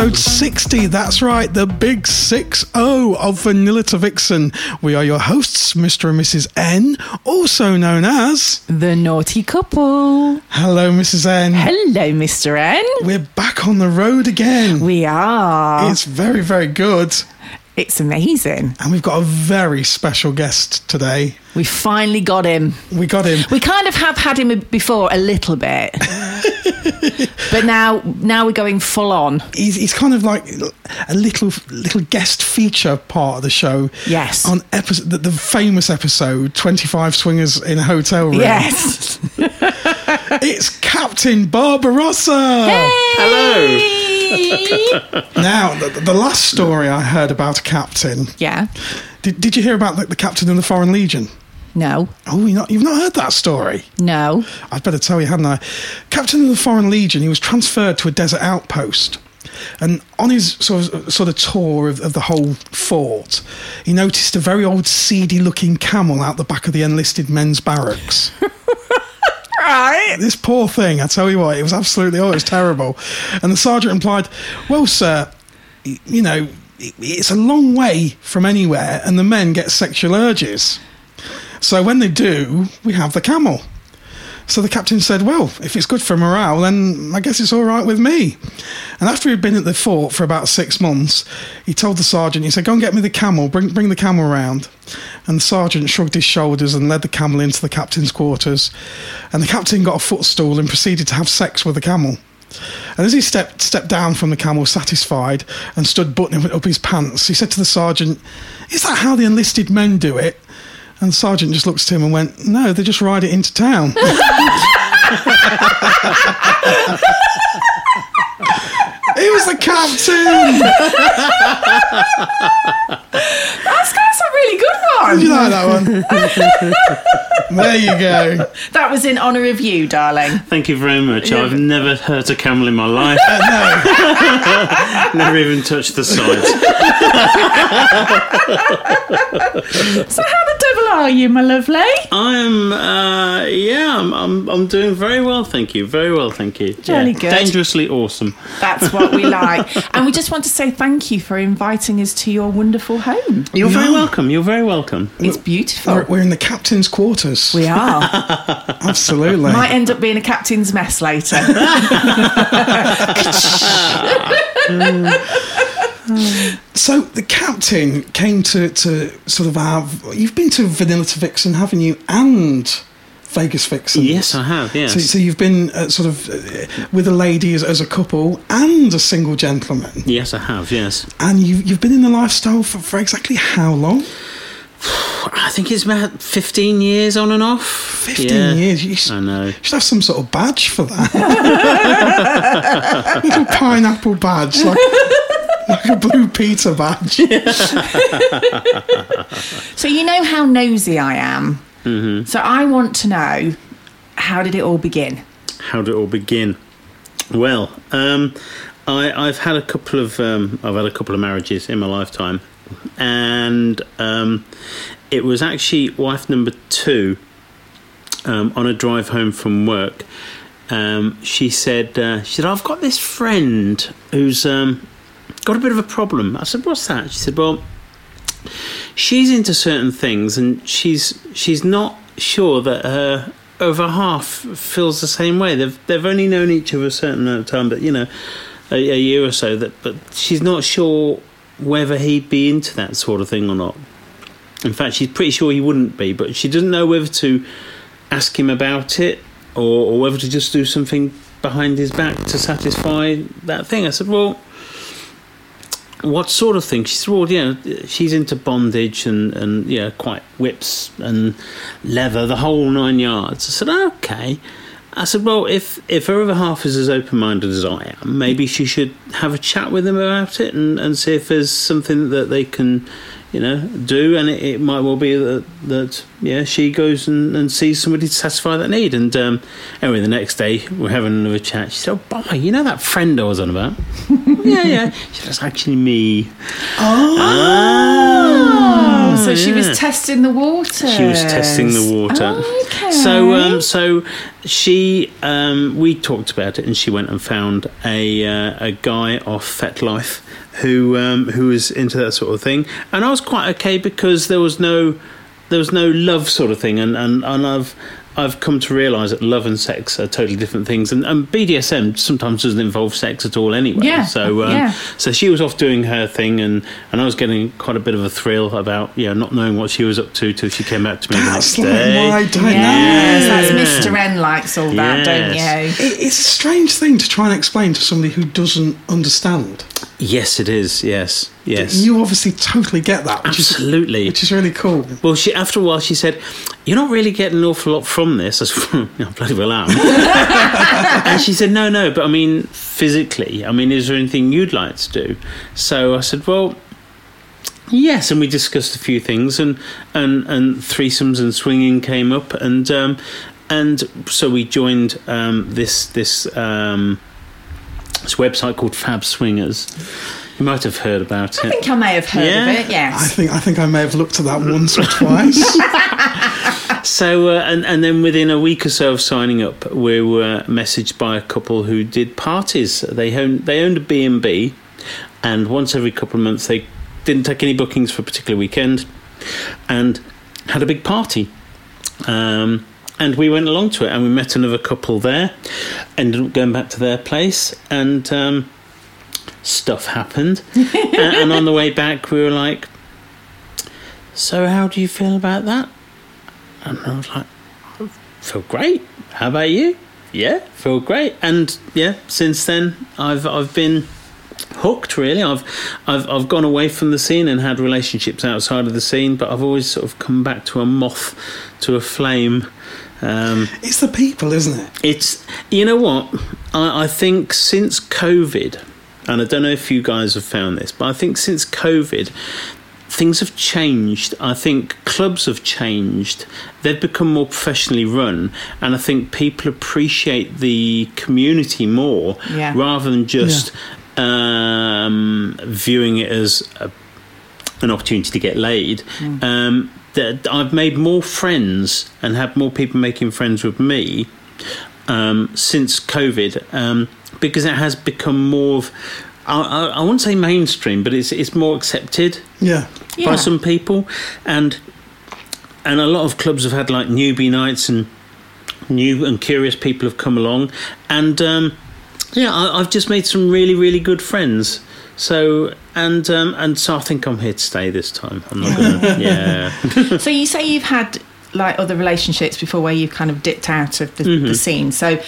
Episode 60. That's right, the big 6 0 of Vanilla to Vixen. We are your hosts, Mr. and Mrs. N, also known as. The naughty couple. Hello, Mrs. N. Hello, Mr. N. We're back on the road again. We are. It's very, very good. It's amazing. And we've got a very special guest today. We finally got him. We got him. We kind of have had him before a little bit. but now now we're going full on. He's, he's kind of like a little little guest feature part of the show. Yes. On episode, the, the famous episode, 25 Swingers in a Hotel Room. Yes. It's Captain Barbarossa. Hello. Now, the, the last story I heard about a captain. yeah. Did, did you hear about the, the captain of the Foreign Legion? No. Oh, you not, you've not heard that story? No. I'd better tell you, hadn't I? Captain of the Foreign Legion, he was transferred to a desert outpost. And on his sort of, sort of tour of, of the whole fort, he noticed a very old, seedy looking camel out the back of the enlisted men's barracks. Right. this poor thing, I tell you what, it was absolutely, oh, it was terrible. And the sergeant replied, Well, sir, you know, it's a long way from anywhere, and the men get sexual urges. So when they do, we have the camel. So the captain said, Well, if it's good for morale, then I guess it's all right with me. And after he'd been at the fort for about six months, he told the sergeant, He said, Go and get me the camel, bring, bring the camel round. And the sergeant shrugged his shoulders and led the camel into the captain's quarters. And the captain got a footstool and proceeded to have sex with the camel. And as he stepped stepped down from the camel, satisfied, and stood buttoning up his pants, he said to the sergeant, Is that how the enlisted men do it? And the sergeant just looked at him and went, No, they just ride it into town. He was the captain. That's, that's a really good Did you one. like that one? there you go. That was in honour of you, darling. Thank you very much. I've never hurt a camel in my life. Uh, never even touched the sides. So how the devil are you, my lovely? I am, uh, yeah, I'm, I'm, I'm doing very well, thank you. Very well, thank you. Jolly Yeah. good. Dangerously awesome. That's what we like. And we just want to say thank you for inviting us to your wonderful home. You're very Yeah. welcome. You're very welcome. It's beautiful. We're, we're in the captain's quarters. we are. Absolutely. Might end up being a captain's mess later. So the captain came to, to sort of have. You've been to Vanilla to Vixen, haven't you? And Vegas Vixen. Yes, I have, yes. So, so you've been uh, sort of uh, with a lady as, as a couple and a single gentleman, Yes, I have, yes. and you've you've been in the lifestyle for, for exactly how long? I think it's about 15 years on and off. Fifteen Yeah. years. You s- I know. You should have some sort of badge for that. Little pineapple badge, like like a blue Peter badge. so you know how nosy I am. Mm-hmm. So I want to know how did it all begin? How did it all begin? Well, um, I, I've had a couple of um, I've had a couple of marriages in my lifetime, and um, it was actually wife number two. Um, on a drive home from work, um, she said, uh, "She said I've got this friend who's um, got a bit of a problem." I said, "What's that?" She said, "Well." She's into certain things and she's she's not sure that her over half feels the same way they've they've only known each other a certain amount of time but you know a, a year or so that, but she's not sure whether he'd be into that sort of thing or not. In fact, she's pretty sure he wouldn't be, but she doesn't know whether to ask him about it or, or whether to just do something behind his back to satisfy that thing. I said, well, what sort of thing? She said, well, you know, she's into bondage and, and yeah, quite whips and leather, the whole nine yards. I said, okay. I said, well, if, if her other half is as open minded as I am, maybe she should have a chat with him about it and, and see if there's something that they can, you know, do. And it, it might well be that, that yeah, she goes and, and sees somebody to satisfy that need. And um, anyway, the next day we're having another chat. She said, oh, you know that friend I was on about? yeah, yeah. She said, it's actually me. Oh, so she was testing the water. She was testing the water. Oh, okay. So, um, so she, um, we talked about it, and she went and found a uh, a guy off FetLife who um, who was into that sort of thing, and I was quite okay because there was no there was no love sort of thing, and and, and I've. I've come to realise that love and sex are totally different things, and, and BDSM sometimes doesn't involve sex at all anyway. Yeah, So, um, yeah. so she was off doing her thing, and, and I was getting quite a bit of a thrill about yeah not knowing what she was up to till she came back to me the That's next like day. my dynamic. Yes, Yeah. that's Mr. N likes all that, don't you? It, it's a strange thing to try and explain to somebody who doesn't understand. Yes, it is. Yes, yes, You obviously totally get that, which absolutely. is which is really cool. Well, she after a while she said, "You're not really getting an awful lot from this." I said, "I bloody well am." and she said, "No, no, but I mean physically. I mean, is there anything you'd like to do?" So I said, "Well." Yes, and we discussed a few things, and and and threesomes and swinging came up, and um, and so we joined um, this this um, this website called Fab Swingers. You might have heard about it. I think I may have heard Yeah. of it, I think I think I may have looked at that once or twice. So, uh, and, and then within a week or so of signing up, we were messaged by a couple who did parties. They owned, they owned a B&B, and once every couple of months, they didn't take any bookings for a particular weekend and had a big party. Um, and we went along to it, and we met another couple there, ended up going back to their place, and um, stuff happened. and, and on the way back, we were like, So, how do you feel about that? And I was like, I feel great. How about you? Yeah, feel great. And yeah, since then I've I've been hooked really. I've I've I've gone away from the scene and had relationships outside of the scene, but I've always sort of come back to a moth to a flame. Um, it's the people, isn't it? it's you know what I, I think since COVID, and I don't know if you guys have found this, but I think since COVID, things have changed. I think clubs have changed. They've become more professionally run, and I think people appreciate the community more Yeah. rather than just um, viewing it as a, an opportunity to get laid. Um, that I've made more friends and had more people making friends with me um, since COVID um, because it has become more of. I, I, I won't say mainstream, but it's it's more accepted Yeah. Yeah. by some people, and and a lot of clubs have had like newbie nights and new and curious people have come along, and um, yeah, I, I've just made some really really good friends. So and um, and so I think I'm here to stay this time. I'm not gonna, yeah. So you say you've had like other relationships before where you've kind of dipped out of the, Mm-hmm. the scene. So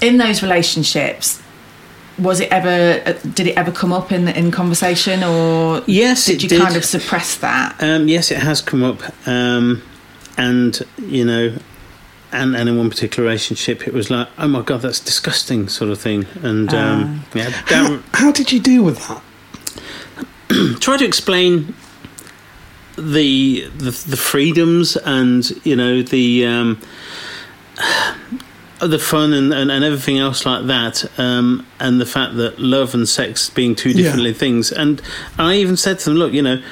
in those relationships, was it ever? uh, Did it ever come up in in conversation, or Yes, did it you did. kind of suppress that? Um, yes, it has come up, um, and you know, and and in one particular relationship, it was like, oh my god, that's disgusting, sort of thing, and um, yeah, How, how did you deal with that? try to explain the the, the freedoms and you know the. The fun and, and, and everything else like that, um, and the fact that love and sex being two Yeah. differently things. And I even said to them, look, you know,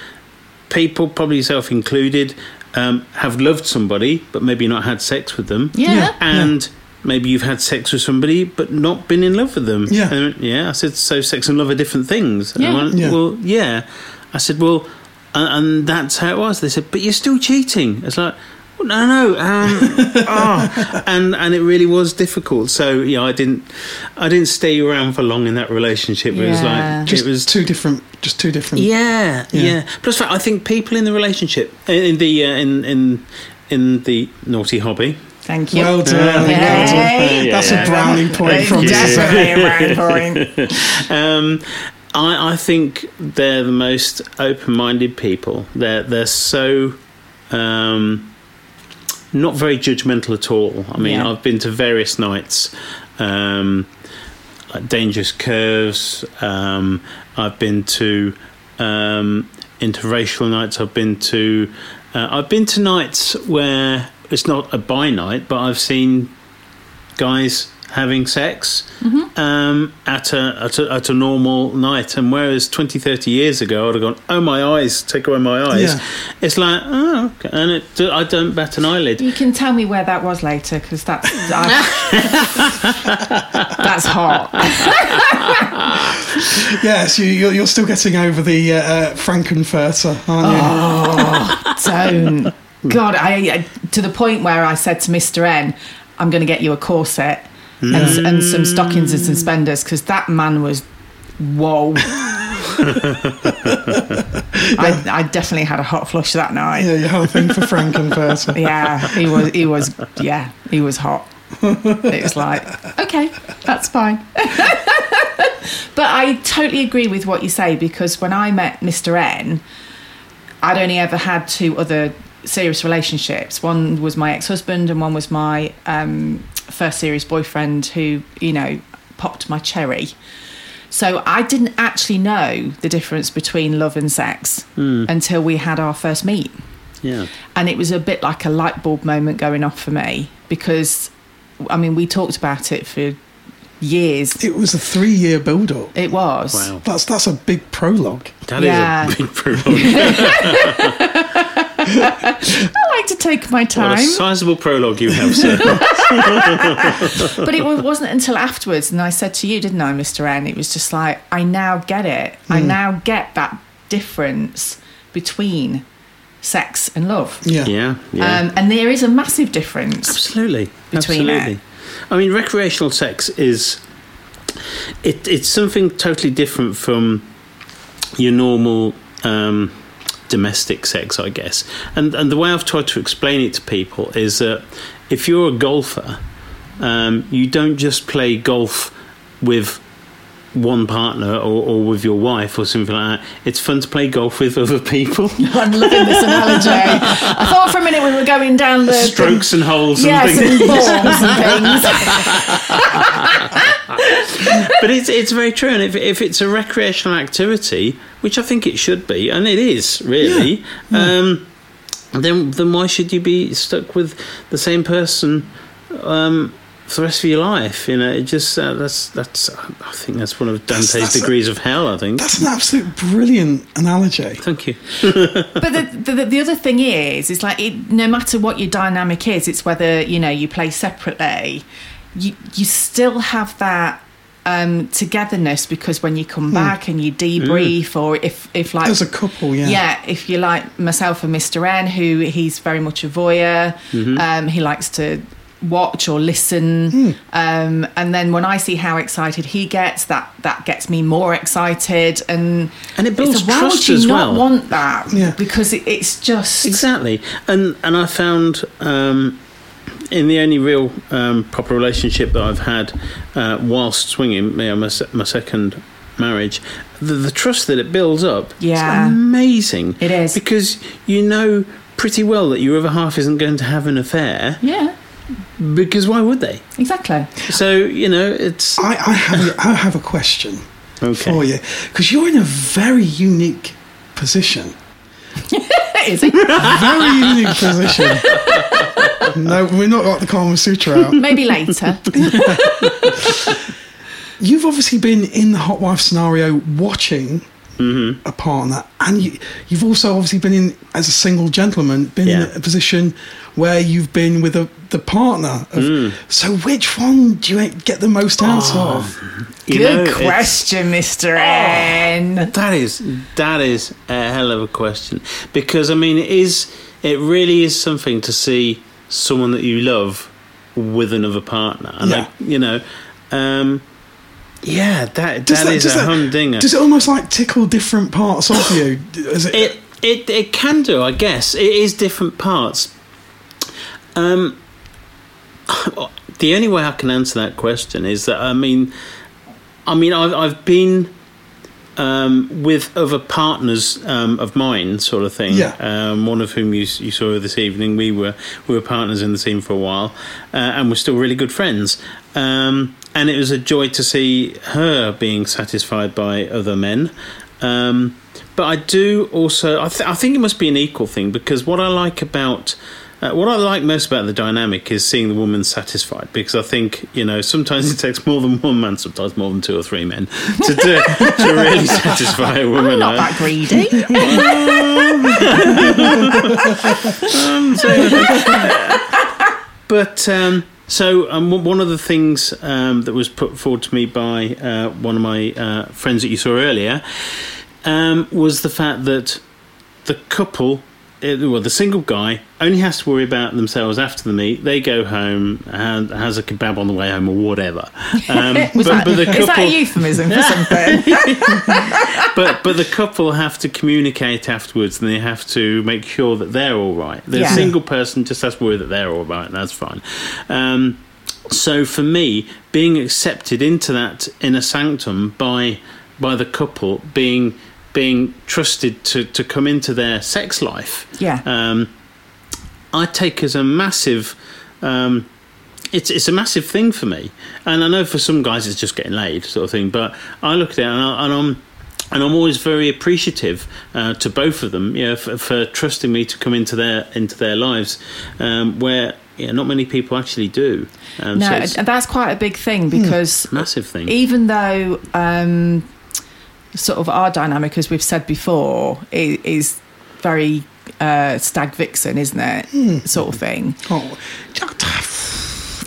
people, probably yourself included, um, have loved somebody but maybe not had sex with them. Yeah. Yeah. And maybe you've had sex with somebody but not been in love with them. Yeah. And went, yeah. I said, so sex and love are different things. And I Yeah. went, Yeah. Well, yeah. I said, well, and, and that's how it was. They said, but you're still cheating. It's like, well, no, no, um, oh, and and it really was difficult. So yeah, I didn't, I didn't stay around for long in that relationship. It was like Just it was two different, just two different. Yeah, Yeah. yeah. Plus, I think people in the relationship, in the uh, in in in the naughty hobby, Thank you. Well done. Yeah. well done. Hey. That's a brownie point from you. Mrs. definitely a brownie point. um, I, I think they're the most open-minded people. They're they're so um, not very judgmental at all. I mean, Yeah. I've been to various nights, um, like dangerous curves. Um, I've been to um, interracial nights. I've been to uh, I've been to nights where it's not a bi night, but I've seen guys having sex um, at, a, at a at a normal night. And whereas 20, 30 years ago, I'd have gone, "Oh my eyes, take away my eyes." Yeah. It's like, oh, okay. and it, I don't bat an eyelid. You can tell me where that was later because that's I- that's hot. Yes, you, you're, you're still getting over the uh, uh, Frank-N-Furter, aren't you? Don't. God, I, I to the point where I said to Mr. N, "I'm going to get you a corset and, and some mm. stockings and suspenders because that man was whoa." I, I definitely had a hot flush that night. Yeah, you had a thing for Frank-N-Furter. Yeah, he was. He was. Yeah, he was hot. It was like, okay, that's fine. but I totally agree with what you say because when I met Mr. N, I'd only ever had two other serious relationships. One was my ex-husband, and one was my um, first serious boyfriend, who you know popped my cherry. So I didn't actually know the difference between love and sex until we had our first meet Yeah, and it was a bit like a light bulb moment going off for me because I mean we talked about it for years. It was a three year build up. It was. wow, That's that's a big prologue. that is Yeah. a big prologue. I like to take my time. what a time, sizable prologue you have, sir. but it wasn't until afterwards, and I said to you, didn't I, Mr. N? It was just like I now get it. I Hmm. now get that difference between sex and love. Yeah. yeah, yeah. Um, and there is a massive difference. Absolutely, between absolutely. I mean, recreational sex is it, it's something totally different from your normal um, domestic sex, I guess. And and the way I've tried to explain it to people is that if you're a golfer, um, you don't just play golf with one partner or, or with your wife or something like that. It's fun to play golf with other people. I'm loving this analogy. I thought for a minute we were going down the the- Strokes and holes Yes, and and things. balls and things. but it's it's very true, and if if it's a recreational activity, which I think it should be, and it is really, Um, then then why should you be stuck with the same person um, for the rest of your life? You know, it just uh, that's that's I think that's one of Dante's that's a- degrees of hell. I think. That's an absolute brilliant analogy. Thank you. But the, the the other thing is, is like it, no matter what your dynamic is, it's whether you know you play separately, you you still have that um, togetherness because when you come back and you debrief, or if if like As a couple, yeah. yeah, if you like myself and Mr. N, who he's very much a voyeur, um, he likes to watch or listen, um, and then when I see how excited he gets, that that gets me more excited, and And it builds so why trust would you as not well. want that? Yeah. because it, it's just Exactly, and and I found um, in the only real um, proper relationship that I've had uh, whilst swinging, you know, my, my second marriage, the, the trust that it builds up, Yeah. is amazing. It is. because you know pretty well that your other half isn't going to have an affair. yeah, Because why would they? exactly. So you know, it's I, I have a, I have a question okay. for you because you're in a very unique position. Is it? Very unique position. No, we're not got the Kama Sutra out. Maybe later. You've obviously been in the hot wife scenario watching a partner, and you, you've also obviously been in as a single gentleman, been Yeah. in a position where you've been with a, the partner. Of, Mm. So which one do you get the most out Oh. of? Good know, question, Mr. N. That is that is a hell of a question because I mean it is it really is something to see someone that you love with another partner and Yeah. like, you know um yeah that Does that is does a humdinger Does it almost like tickle different parts of you? It, it it it can do I guess it is different parts um the only way I can answer that question is that I mean I mean I've I've been um, with other partners um, of mine, sort of thing. Yeah. Um, one of whom you, you saw this evening. We were we were partners in the team for a while, uh, and we're still really good friends. Um, and it was a joy to see her being satisfied by other men. Um, but I do also. I, th- I think it must be an equal thing because what I like about uh, what I like most about the dynamic is seeing the woman satisfied because I think you know sometimes it takes more than one man, sometimes more than two or three men to do, to really satisfy a woman. I'm not that greedy. But um, so um, one of the things um, that was put forward to me by uh, one of my uh, friends that you saw earlier um, was the fact that the couple, well, the single guy only has to worry about themselves after the meet. They go home and has a kebab on the way home or whatever. Um, Was that, the is that a euphemism for something? but but the couple have to communicate afterwards, and they have to make sure that they're all right. The Yeah. single person just has to worry that they're all right, and that's fine. Um, so for me, being accepted into that inner sanctum by by the couple, being being trusted to, to come into their sex life, Yeah. um, I take as a massive. Um, it's it's a massive thing for me, and I know for some guys it's just getting laid, sort of thing. But I look at it and, I, and I'm and I'm always very appreciative uh, to both of them, you know, for, for trusting me to come into their into their lives, um, where yeah, not many people actually do. Um, no, and that's quite a big thing because a massive thing. even though um, sort of our dynamic, as we've said before, is, is very uh, stag vixen, isn't it? Hmm. Sort of thing, oh,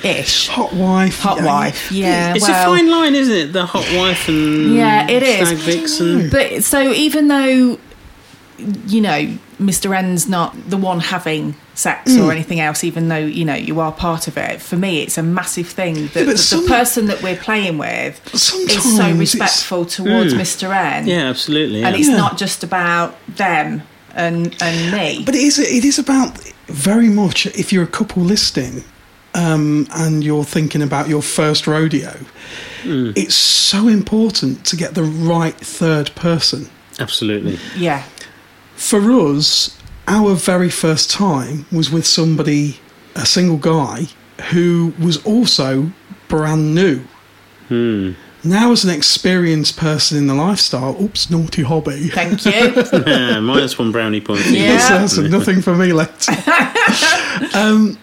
ish. hot wife. Hot yeah, wife, yeah. It's well, a fine line, isn't it? The hot wife and Yeah, it is. stag vixen. But so even though you know Mr. N's not the one having sex Hmm. or anything else, even though you know you are part of it, for me it's a massive thing that but the, the person that we're playing with is so respectful towards Mr. N. Yeah, absolutely. Yeah. and it's Yeah. not just about them and and me. But it is it is about very much if you're a couple listening um, and you're thinking about your first rodeo, it's so important to get the right third person. absolutely. yeah, For us, our very first time was with somebody, a single guy, who was also brand new. Hmm. Now, as an experienced person in the lifestyle, oops, naughty hobby. thank you. Yeah, minus one brownie point. Yeah. That's, that's nothing for me later. um,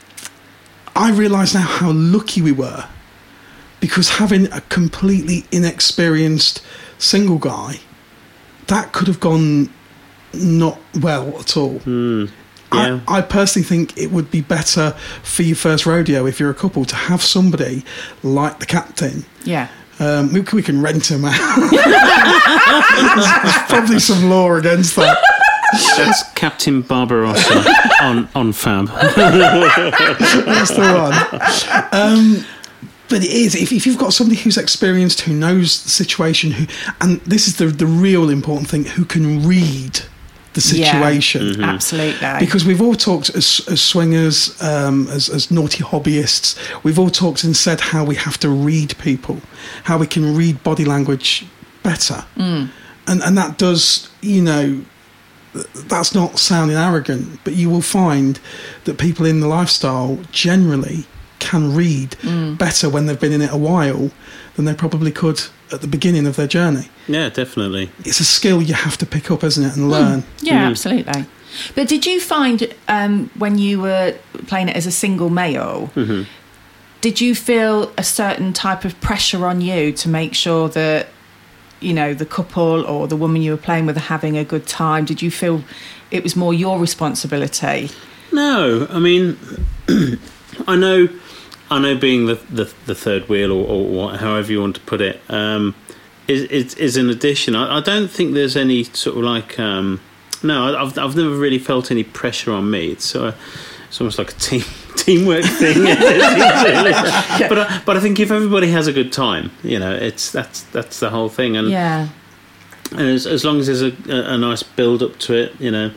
I realise now how lucky we were because having a completely inexperienced single guy, that could have gone not well at all. Hmm. Yeah. I, I personally think it would be better for your first rodeo if you're a couple to have somebody like the captain. yeah, Um, we, we can rent him out. There's probably some law against that. That's Captain Barbarossa on on Fab. That's the one. Um, but it is if, if you've got somebody who's experienced, who knows the situation, who and this is the the real important thing, who can read the Yeah. situation. Mm-hmm. absolutely. Because we've all talked as, as swingers, um, as, as naughty hobbyists, we've all talked and said how we have to read people, how we can read body language better. Mm. And, and that does, you know, that's not sounding arrogant, but you will find that people in the lifestyle generally can read mm. better when they've been in it a while than they probably could at the beginning of their journey. Yeah, definitely. It's a skill you have to pick up, isn't it, and hmm. learn. Yeah, hmm. absolutely. But did you find um, when you were playing it as a single male, mm-hmm. did you feel a certain type of pressure on you to make sure that you know the couple or the woman you were playing with are having a good time? Did you feel it was more your responsibility? No, I mean, I know, I know, being the the, the third wheel or, or however you want to put it, um, is, is is an addition. I, I don't think there's any sort of like, um, no, I've I've never really felt any pressure on me. It's uh, it's almost like a team teamwork thing. But I, but I think if everybody has a good time, you know, it's that's that's the whole thing. And Yeah. and as, as long as there's a, a, a nice build up to it, you know,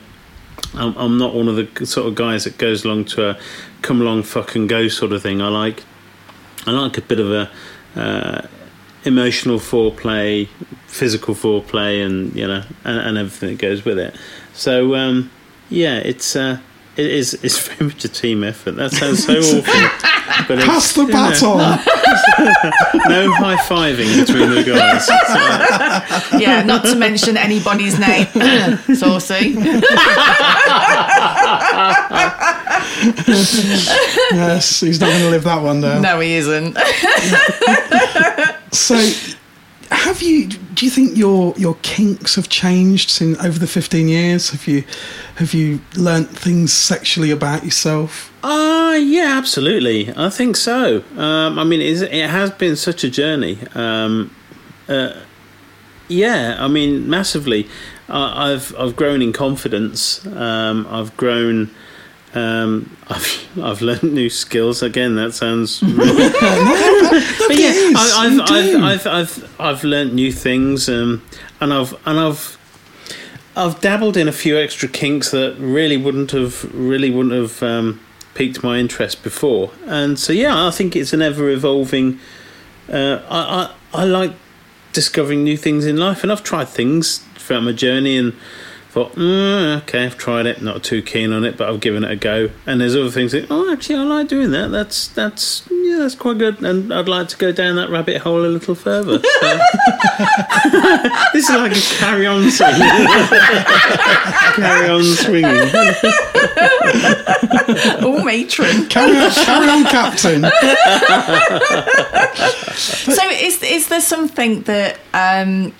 I'm, I'm not one of the sort of guys that goes along to a come along, fucking go sort of thing. I like, I like a bit of a uh, emotional foreplay, physical foreplay, and you know, and, and everything that goes with it. So um, yeah, it's. Uh, it is. It's very much a team effort. That sounds so awful, but Pass it's, the you know, baton. no high fiving between the guys. So, Yeah, not to mention anybody's name. Saucy. yes, he's not going to live that one down. No, he isn't. So, have you? Do you think your your kinks have changed since over the fifteen years? Have you have you learnt things sexually about yourself? Uh, yeah, absolutely. I think so. Um, I mean, it has been such a journey. Um, uh, yeah, I mean, massively. I I've I've grown in confidence. Um, I've grown. Um, I've I've learned new skills. Again, that sounds. Really, but yeah, is, I, you I've, do. I've I've I've I've learnt new things. Um, and I've and I've. I've dabbled in a few extra kinks that really wouldn't have really wouldn't have um, piqued my interest before, and so yeah, I think it's an ever evolving. Uh, I, I I like discovering new things in life, and I've tried things throughout my journey, and thought, mm, okay, I've tried it, not too keen on it, but I've given it a go. And there's other things that, oh, actually, I like doing that. That's that's yeah, that's quite good, and I'd like to go down that rabbit hole a little further. So. this is like a carry on swing. carry on swinging. Oh, matron. Carry on, carry on, Captain. So, is is there something that? Um,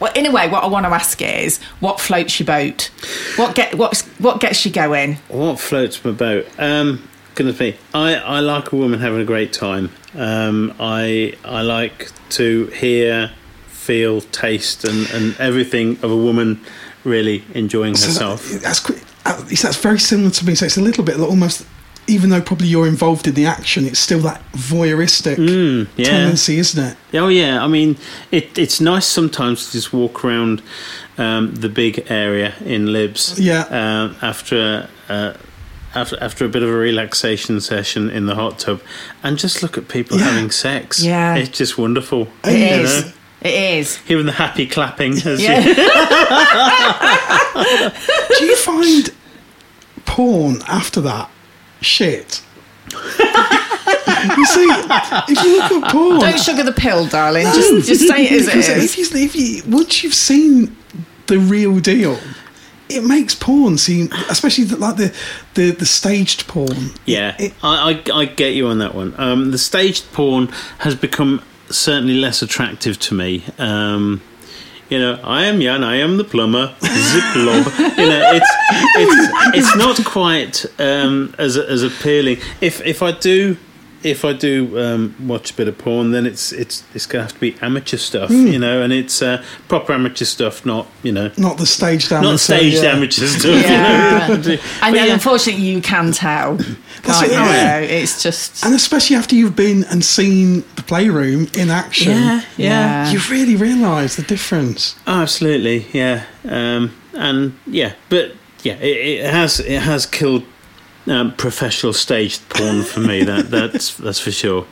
well, in a way, what I want to ask is, what floats your boat? What get what's what gets you going? What floats my boat? Um, goodness me, I, I like a woman having a great time. Um, I I like to hear, feel, taste, and, and everything of a woman really enjoying So herself. that- that's qu- uh, that's very similar to me. So it's a little bit almost, even though probably you're involved in the action, it's still that voyeuristic Mm, yeah. tendency, isn't it? Oh yeah, I mean, it, it's nice sometimes to just walk around um, the big area in Libs. Yeah. Um, after. Uh, after, after a bit of a relaxation session in the hot tub, and just look at people Yeah. having sex. Yeah. it's just wonderful. It you is. know? It is. Hearing the happy clapping. As Yeah. you, Do you find porn after that shit? you see, if you look at porn, Don't sugar the pill, darling. Just just say it as it because is. if you, if you once you've seen the real deal, it makes porn seem, especially the, like the, the the staged porn. yeah, It- I, I, I get you on that one. Um, the staged porn has become certainly less attractive to me. Um, you know, I am Jan, I am the plumber, zip lob. You know, it's it's it's not quite um, as as appealing. If if I do. If I do um, watch a bit of porn, then it's it's it's gonna have to be amateur stuff, Hmm. you know, and it's uh, proper amateur stuff, not you know, Not the staged amateur. not staged yeah. amateur stuff. Yeah. You know? And then yeah. unfortunately, you can tell. That's it, you? yeah. It's just. And especially after you've been and seen the playroom in action, yeah, yeah. Yeah. you really realise the difference. Oh, absolutely, yeah, um, and yeah, but yeah, it, it has it has killed um, professional staged porn for me. That that's that's for sure.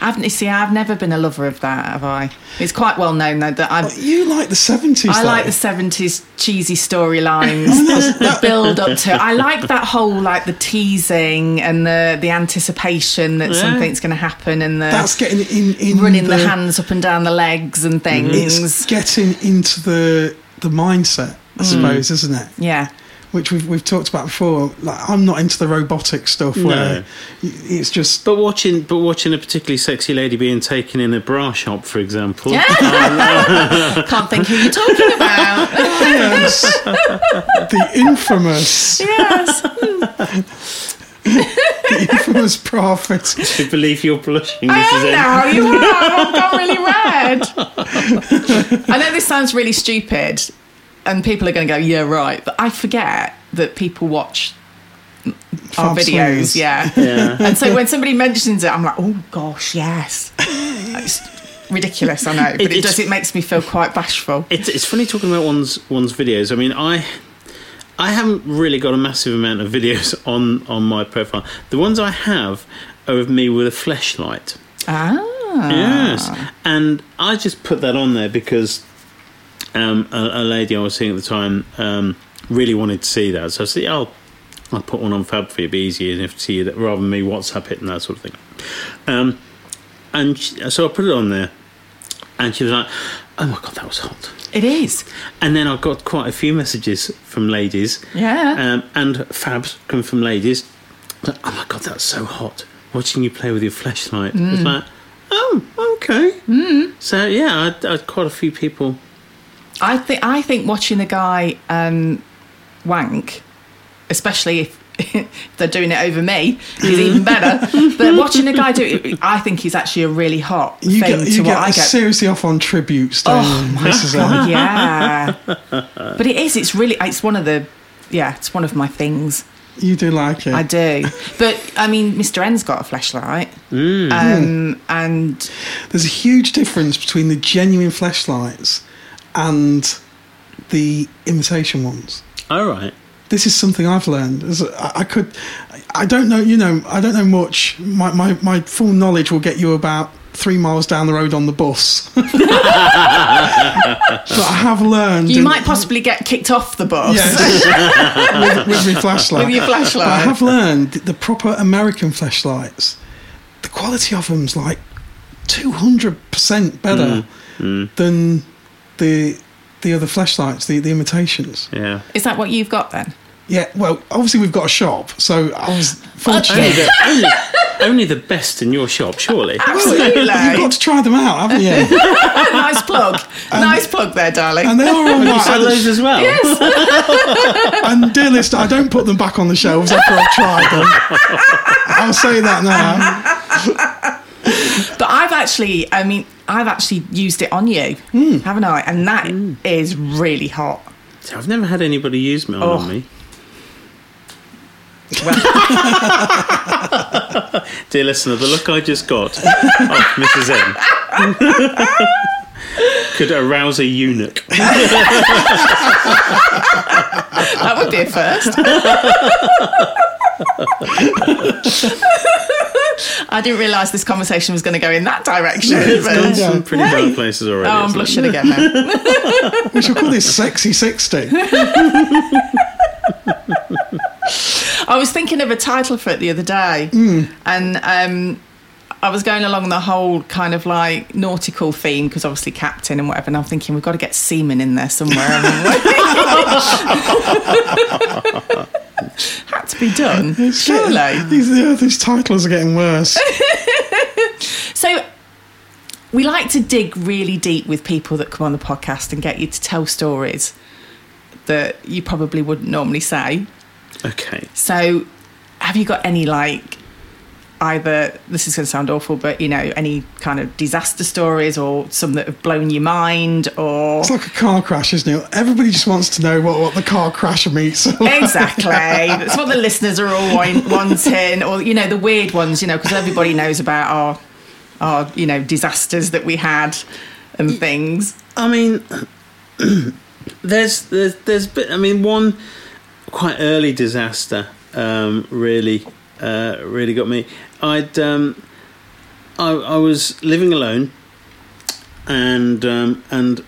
I've, you see, I've never been a lover of that, have I? It's quite well known though that I. You like the seventies? I like the seventies cheesy storylines, the, the build up to. it. I like that whole like the teasing and the the anticipation that Yeah. something's going to happen and the That's getting in, in running the, hands up and down the legs and things. It's getting into the the mindset, I suppose, isn't it? yeah, which we've we've talked about before. Like I'm not into the robotic stuff No. where it's just But watching, but watching a particularly sexy lady being taken in a bra shop, for example. Can't think who you're talking about. yes, the infamous yes. the infamous prophet. I believe you're blushing, I Mrs. N. am now. You have. I've got really red. I know this sounds really stupid, and people are going to go, "Yeah, right," but I forget that people watch our videos. swingers. Yeah. Yeah. and so when somebody mentions it, I'm like, "Oh gosh, yes." It's ridiculous, I know, but It- it, does. It makes me feel quite bashful. It's, it's funny talking about one's one's videos. I mean, I I haven't really got a massive amount of videos on on my profile. The ones I have are of me with a Fleshlight. Ah. Yes, and I just put that on there because um, a, a lady I was seeing at the time um, really wanted to see that. So I said, "I'll I'll put one on Fab for you. It'd be easier if to see it rather than me WhatsApp it and that sort of thing." Um, and she, so I put it on there, and she was like, "Oh my god, that was hot." It is. And then I got quite a few messages from ladies, Yeah. um, and Fabs come from ladies. Like, oh my god, that's so hot! Watching you play with your Fleshlight. It's like, oh, okay. Mm. So yeah, I, I had quite a few people. I think I think watching the guy um, wank, especially if they're doing it over me, is even better. but watching a guy do it, I think he's actually a really hot You thing get to you what I get. seriously off on tributes, Oh my Mrs. God, yeah. but it is. It's really. It's one of the. Yeah, it's one of my things. You do like it. I do. But I mean, Mr. N's got a Fleshlight, um, and There's a huge difference between the genuine Fleshlights and the imitation ones. All right. This is something I've learned. I I could, I don't know, you know, I don't know much. My, my, my full knowledge will get you about three miles down the road on the bus. but I have learned. you might possibly get kicked off the bus. Yes, with, with my Fleshlight. With your Fleshlight. But I have learned the proper American Fleshlights, the quality of them's like 200% better mm. Mm. than the the other Fleshlights, the, the imitations. Yeah. Is that what you've got then? Yeah, well, obviously we've got a shop, so I was fortunate. Only the, only, only the best in your shop, surely. Absolutely. You've got to try them out, haven't you? nice plug. nice plug there, darling. And they are all You sell right. those as well. Yes. And dear listener, I don't put them back on the shelves after I've tried them. I'll say that now. But I've actually, I mean, I've actually used it on you, hmm. haven't I? And that hmm. is really hot. See, I've never had anybody use me on, Oh. on me. Dear listener, the look I just got of Mrs. N could arouse a eunuch. That would be a first. I didn't realise this conversation was going to go in that direction. It's but- gone some pretty dark places already. Oh, I'm hasn't it? blushing again now. We should call this Sexy 60. I was thinking of a title for it the other day, and um, I was going along the whole kind of like nautical theme because obviously captain and whatever. And I'm thinking we've got to get seamen in there somewhere. Had to be done, surely. These, yeah, these titles are getting worse. So we like to dig really deep with people that come on the podcast and get you to tell stories that you probably wouldn't normally say. Okay. So, have you got any like either this is going to sound awful, but you know, any kind of disaster stories or some that have blown your mind or It's like a car crash, isn't it? Everybody just wants to know what, what the car crash meets. exactly that's what the listeners are all wanting, or you know, the weird ones, you know, because everybody knows about our our you know disasters that we had and things. I mean, there's there's there's been, I mean one quite early disaster um, really uh, really got me. I'd um, I, I was living alone, and um, and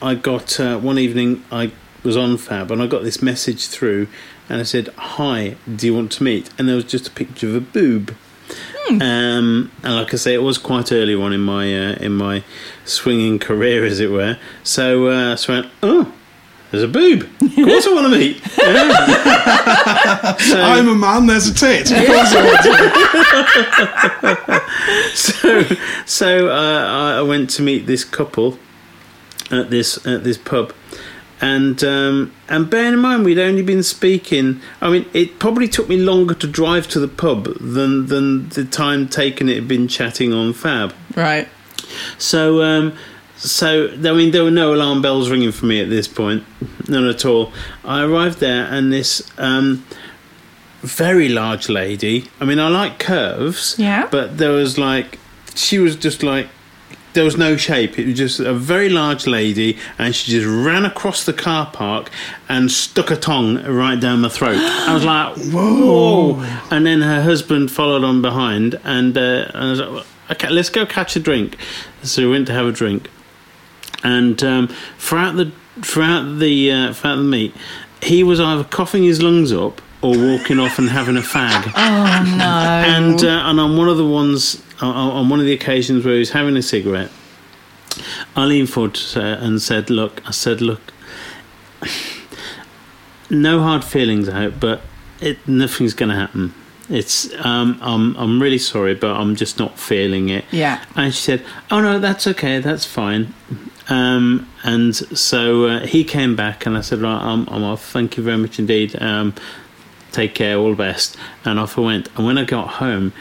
I got uh, one evening I was on Fab and I got this message through, and I said, "Hi, do you want to meet?" And there was just a picture of a boob. Um, and like I say, it was quite early on in my uh, in my swinging career, as it were. So, uh, so I went, oh, there's a boob. Of course, I want to meet. so, I'm a man. There's a tit. Of course I want to. so, so uh, I went to meet this couple at this at this pub, and um, and bearing in mind we'd only been speaking. I mean, it probably took me longer to drive to the pub than than the time taken it had been chatting on Fab. Right. So, um, so I mean, there were no alarm bells ringing for me at this point, none at all. I arrived there, and this um, very large lady. I mean, I like curves, Yeah. but there was like she was just like there was no shape. It was just a very large lady, and she just ran across the car park and stuck a tongue right down my throat. I was like, "Whoa!" And then her husband followed on behind, and, uh, and I was like, "Okay, let's go catch a drink." So we went to have a drink, and um, throughout the throughout the uh, throughout the meet, he was either coughing his lungs up or walking off and having a fag. Oh no. And uh, and on one of the ones, on, on one of the occasions where he was having a cigarette, I leaned forward and said, "Look," I said, "Look, no hard feelings, I hope, but it, nothing's going to happen. It's um, I'm I'm really sorry, but I'm just not feeling it." yeah. And she said, "Oh no, that's okay, that's fine." Um, and so uh, he came back, and I said, "Right, I'm, I'm off. Thank you very much indeed. Um, take care, all the best." And off I went. And when I got home,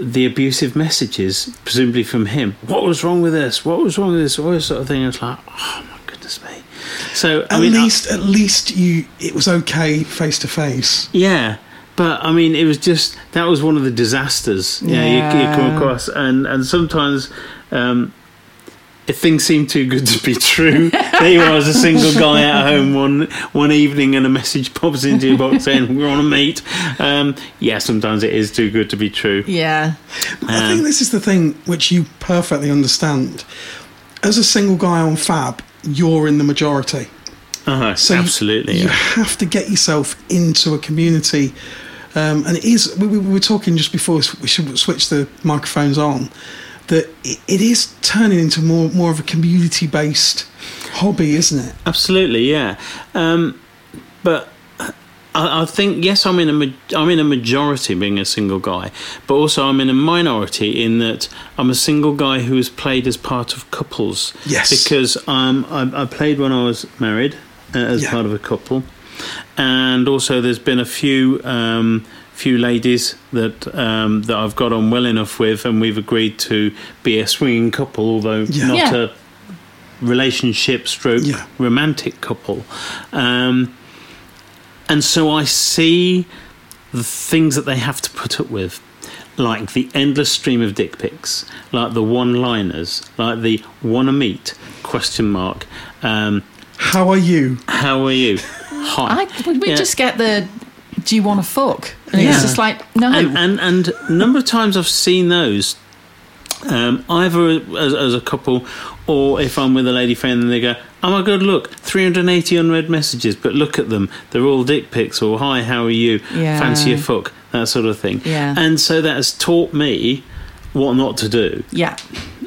the abusive messages, presumably from him, "What was wrong with this? What was wrong with this?" All this sort of thing. I was like, "Oh my goodness me!" So I At mean, I- least, at least you. It was okay face to face. yeah, but I mean, it was just that was one of the disasters. Yeah, you, you come across, and and sometimes. Um, if things seem too good to be true, there you are as a single guy at home one one evening, and a message pops into your box saying we're on a meet. Um, yeah, sometimes it is too good to be true. Yeah. I Um, think this is the thing which you perfectly understand. As a single guy on Fab, you're in the majority. Uh-huh, So absolutely. you, yeah. have to get yourself into a community, um, and it is. We, we were talking just before we should switch the microphones on. That it, it is turning into more more of a community based hobby, isn't it? Absolutely, yeah. Um, but I, I think yes, I'm in a I'm in a majority being a single guy, but also I'm in a minority in that I'm a single guy who has played as part of couples. Yes. because um, I, I played when I was married uh, as Yeah. part of a couple, and also there's been a few. Um, Few ladies that um, that I've got on well enough with, and we've agreed to be a swinging couple, although Yeah. not Yeah. a relationship stroke Yeah. romantic couple. Um, and so I see the things that they have to put up with, like the endless stream of dick pics, like the one-liners, like the "wanna meet?" question mark. Um, How are you? how are you? Hi. I, we we Yeah. just get the. Do you want to fuck? And Yeah. it's just like no. and, and and a number of times I've seen those, um, either as, as a couple or if I'm with a lady friend and they go, "Oh my god, look, 380 unread messages, but look at them, they're all dick pics or hi, how are you? Yeah. Fancy a fuck?" That sort of thing. Yeah. And so that has taught me what not to do yeah.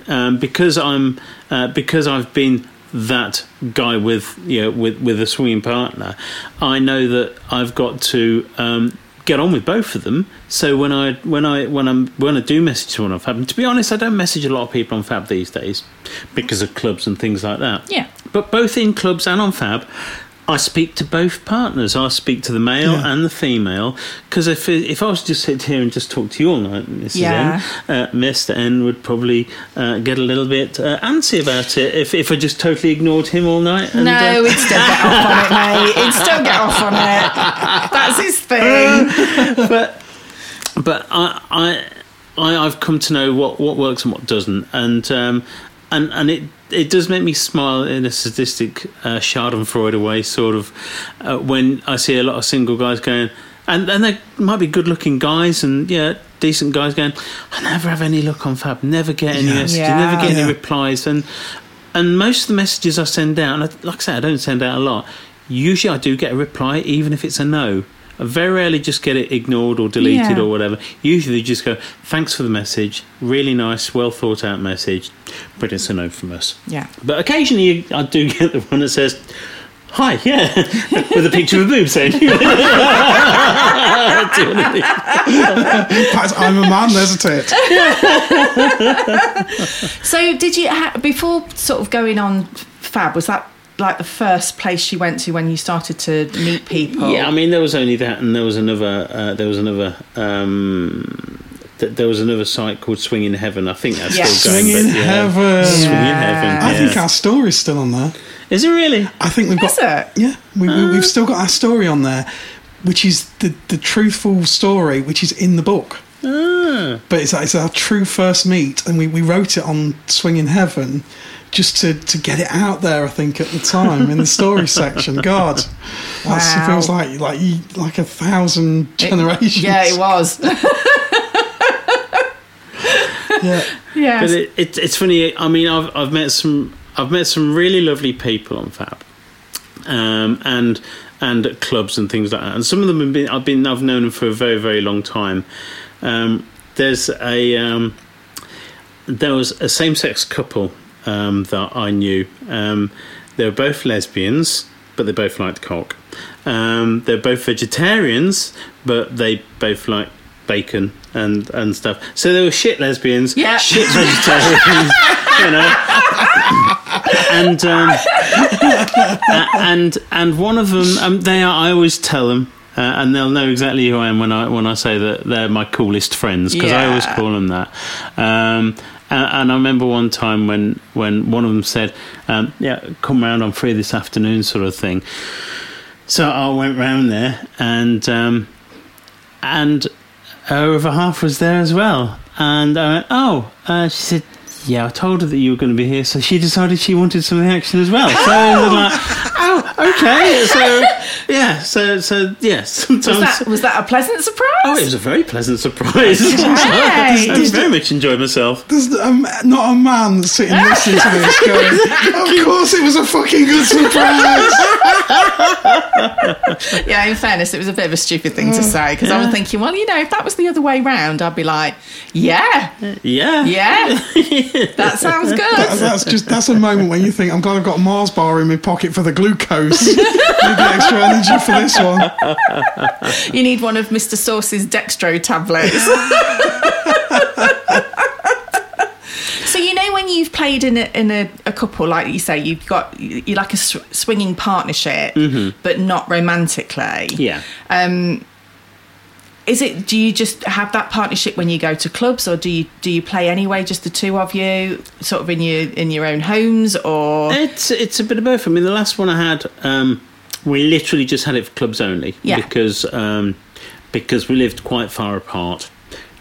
um, because I'm uh, because I've been that guy with you know with with a swinging partner. I know that I've got to um, get on with both of them. So when I when I when I'm when I do message someone on Fab, and to be honest, I don't message a lot of people on Fab these days because of clubs and things like that. Yeah. But both in clubs and on Fab, I speak to both partners. I speak to the male Yeah. and the female because if if I was to just sit here and just talk to you all night, Mrs. Yeah. N, uh, Mr. N would probably uh, get a little bit uh, antsy about it if, if I just totally ignored him all night. And, No, uh, he'd still get off on it, mate. He'd still get off on it. That's his thing. but but I, I I I've come to know what, what works and what doesn't, and um, and and it it does make me smile in a sadistic uh, Schadenfreude way, sort of, uh, when I see a lot of single guys going, and and they might be good looking guys and yeah. Decent guys going. I never have any luck on Fab. Never get any Yeah. messages. Yeah. Never get Yeah. any replies. And and most of the messages I send out, and I- like I say, I don't send out a lot. Usually, I do get a reply, even if it's a no. I very rarely just get it ignored or deleted Yeah. or whatever. Usually, they just go, "Thanks for the message. Really nice, well thought out message, but it's a no from us." Yeah. But occasionally, I do get the one that says, Hi, yeah, with a picture of a boob saying, "Do anything." Perhaps I'm a man, there's a tit. So, did you ha- before sort of going on Fab? Was that like the first place she went to when you started to meet people? Yeah, I mean, there was only that, and there was another. Uh, there was another. Um, th- there was another site called Swinging Heaven. I think that's Yeah. still going. Swing in but yeah. heaven. Swing in Yeah. Heaven. I yeah. think our story's still on there. Is it really? I think we've got. Is it? Yeah, we, we, we've still got our story on there, which is the, the truthful story, which is in the book. Ah. But it's, it's our true first meet, and we, we wrote it on Swinging Heaven just to, to get it out there, I think, at the time in the story section. God, that Wow. feels like like like a thousand It- generations. yeah, it was. Yeah. yeah. But it, it, it's funny. I mean, I've I've met some I've met some really lovely people on Fab, um, and and at clubs and things like that. And some of them have been I've been I've known them for a very very long time. Um, there's a um, there was a same sex couple um, that I knew. Um, they were both lesbians, but they both liked cock. Um, they're both vegetarians, but they both like bacon and and stuff. So they were shit lesbians, Yeah. shit vegetarians, you know. And um, and and one of them, um, they are. I always tell them. Uh, and they'll know exactly who I am when I when I say that they're my coolest friends because I always call them that. Um, and, and I remember one time when when one of them said, um, "Yeah, come round on free this afternoon," sort of thing. So I went round there, and um, and her other half was there as well. And I went, "Oh," uh, she said. Yeah, I told her that you were going to be here, so she decided she wanted some action as well. So I was like, "Oh, okay." So yeah, so so yeah. Sometimes was that was that a pleasant surprise? Oh, it was a very pleasant surprise. Great. I very much enjoyed myself. There's um, not a man sitting listening to this going, of course it was a fucking good surprise. yeah, in fairness, it was a bit of a stupid thing to say because I was thinking, well, you know, if that was the other way round, I'd be like, yeah, Yeah. yeah, that sounds That- good. that's just that's a moment when you think I'm glad I've got a Mars bar in my pocket for the glucose. Need the extra energy for this one. You need one of Mr. Sauce's Dextro tablets. so you know when you've played in a, in a, a couple, like you say, you've got you like a sw- swinging partnership, but not romantically. Yeah. Um, is it? Do you just have that partnership when you go to clubs, or do you do you play anyway, just the two of you, sort of in your in your own homes, or It's it's a bit of both. I mean, the last one I had, um, we literally just had it for clubs only Yeah. because um, because we lived quite far apart,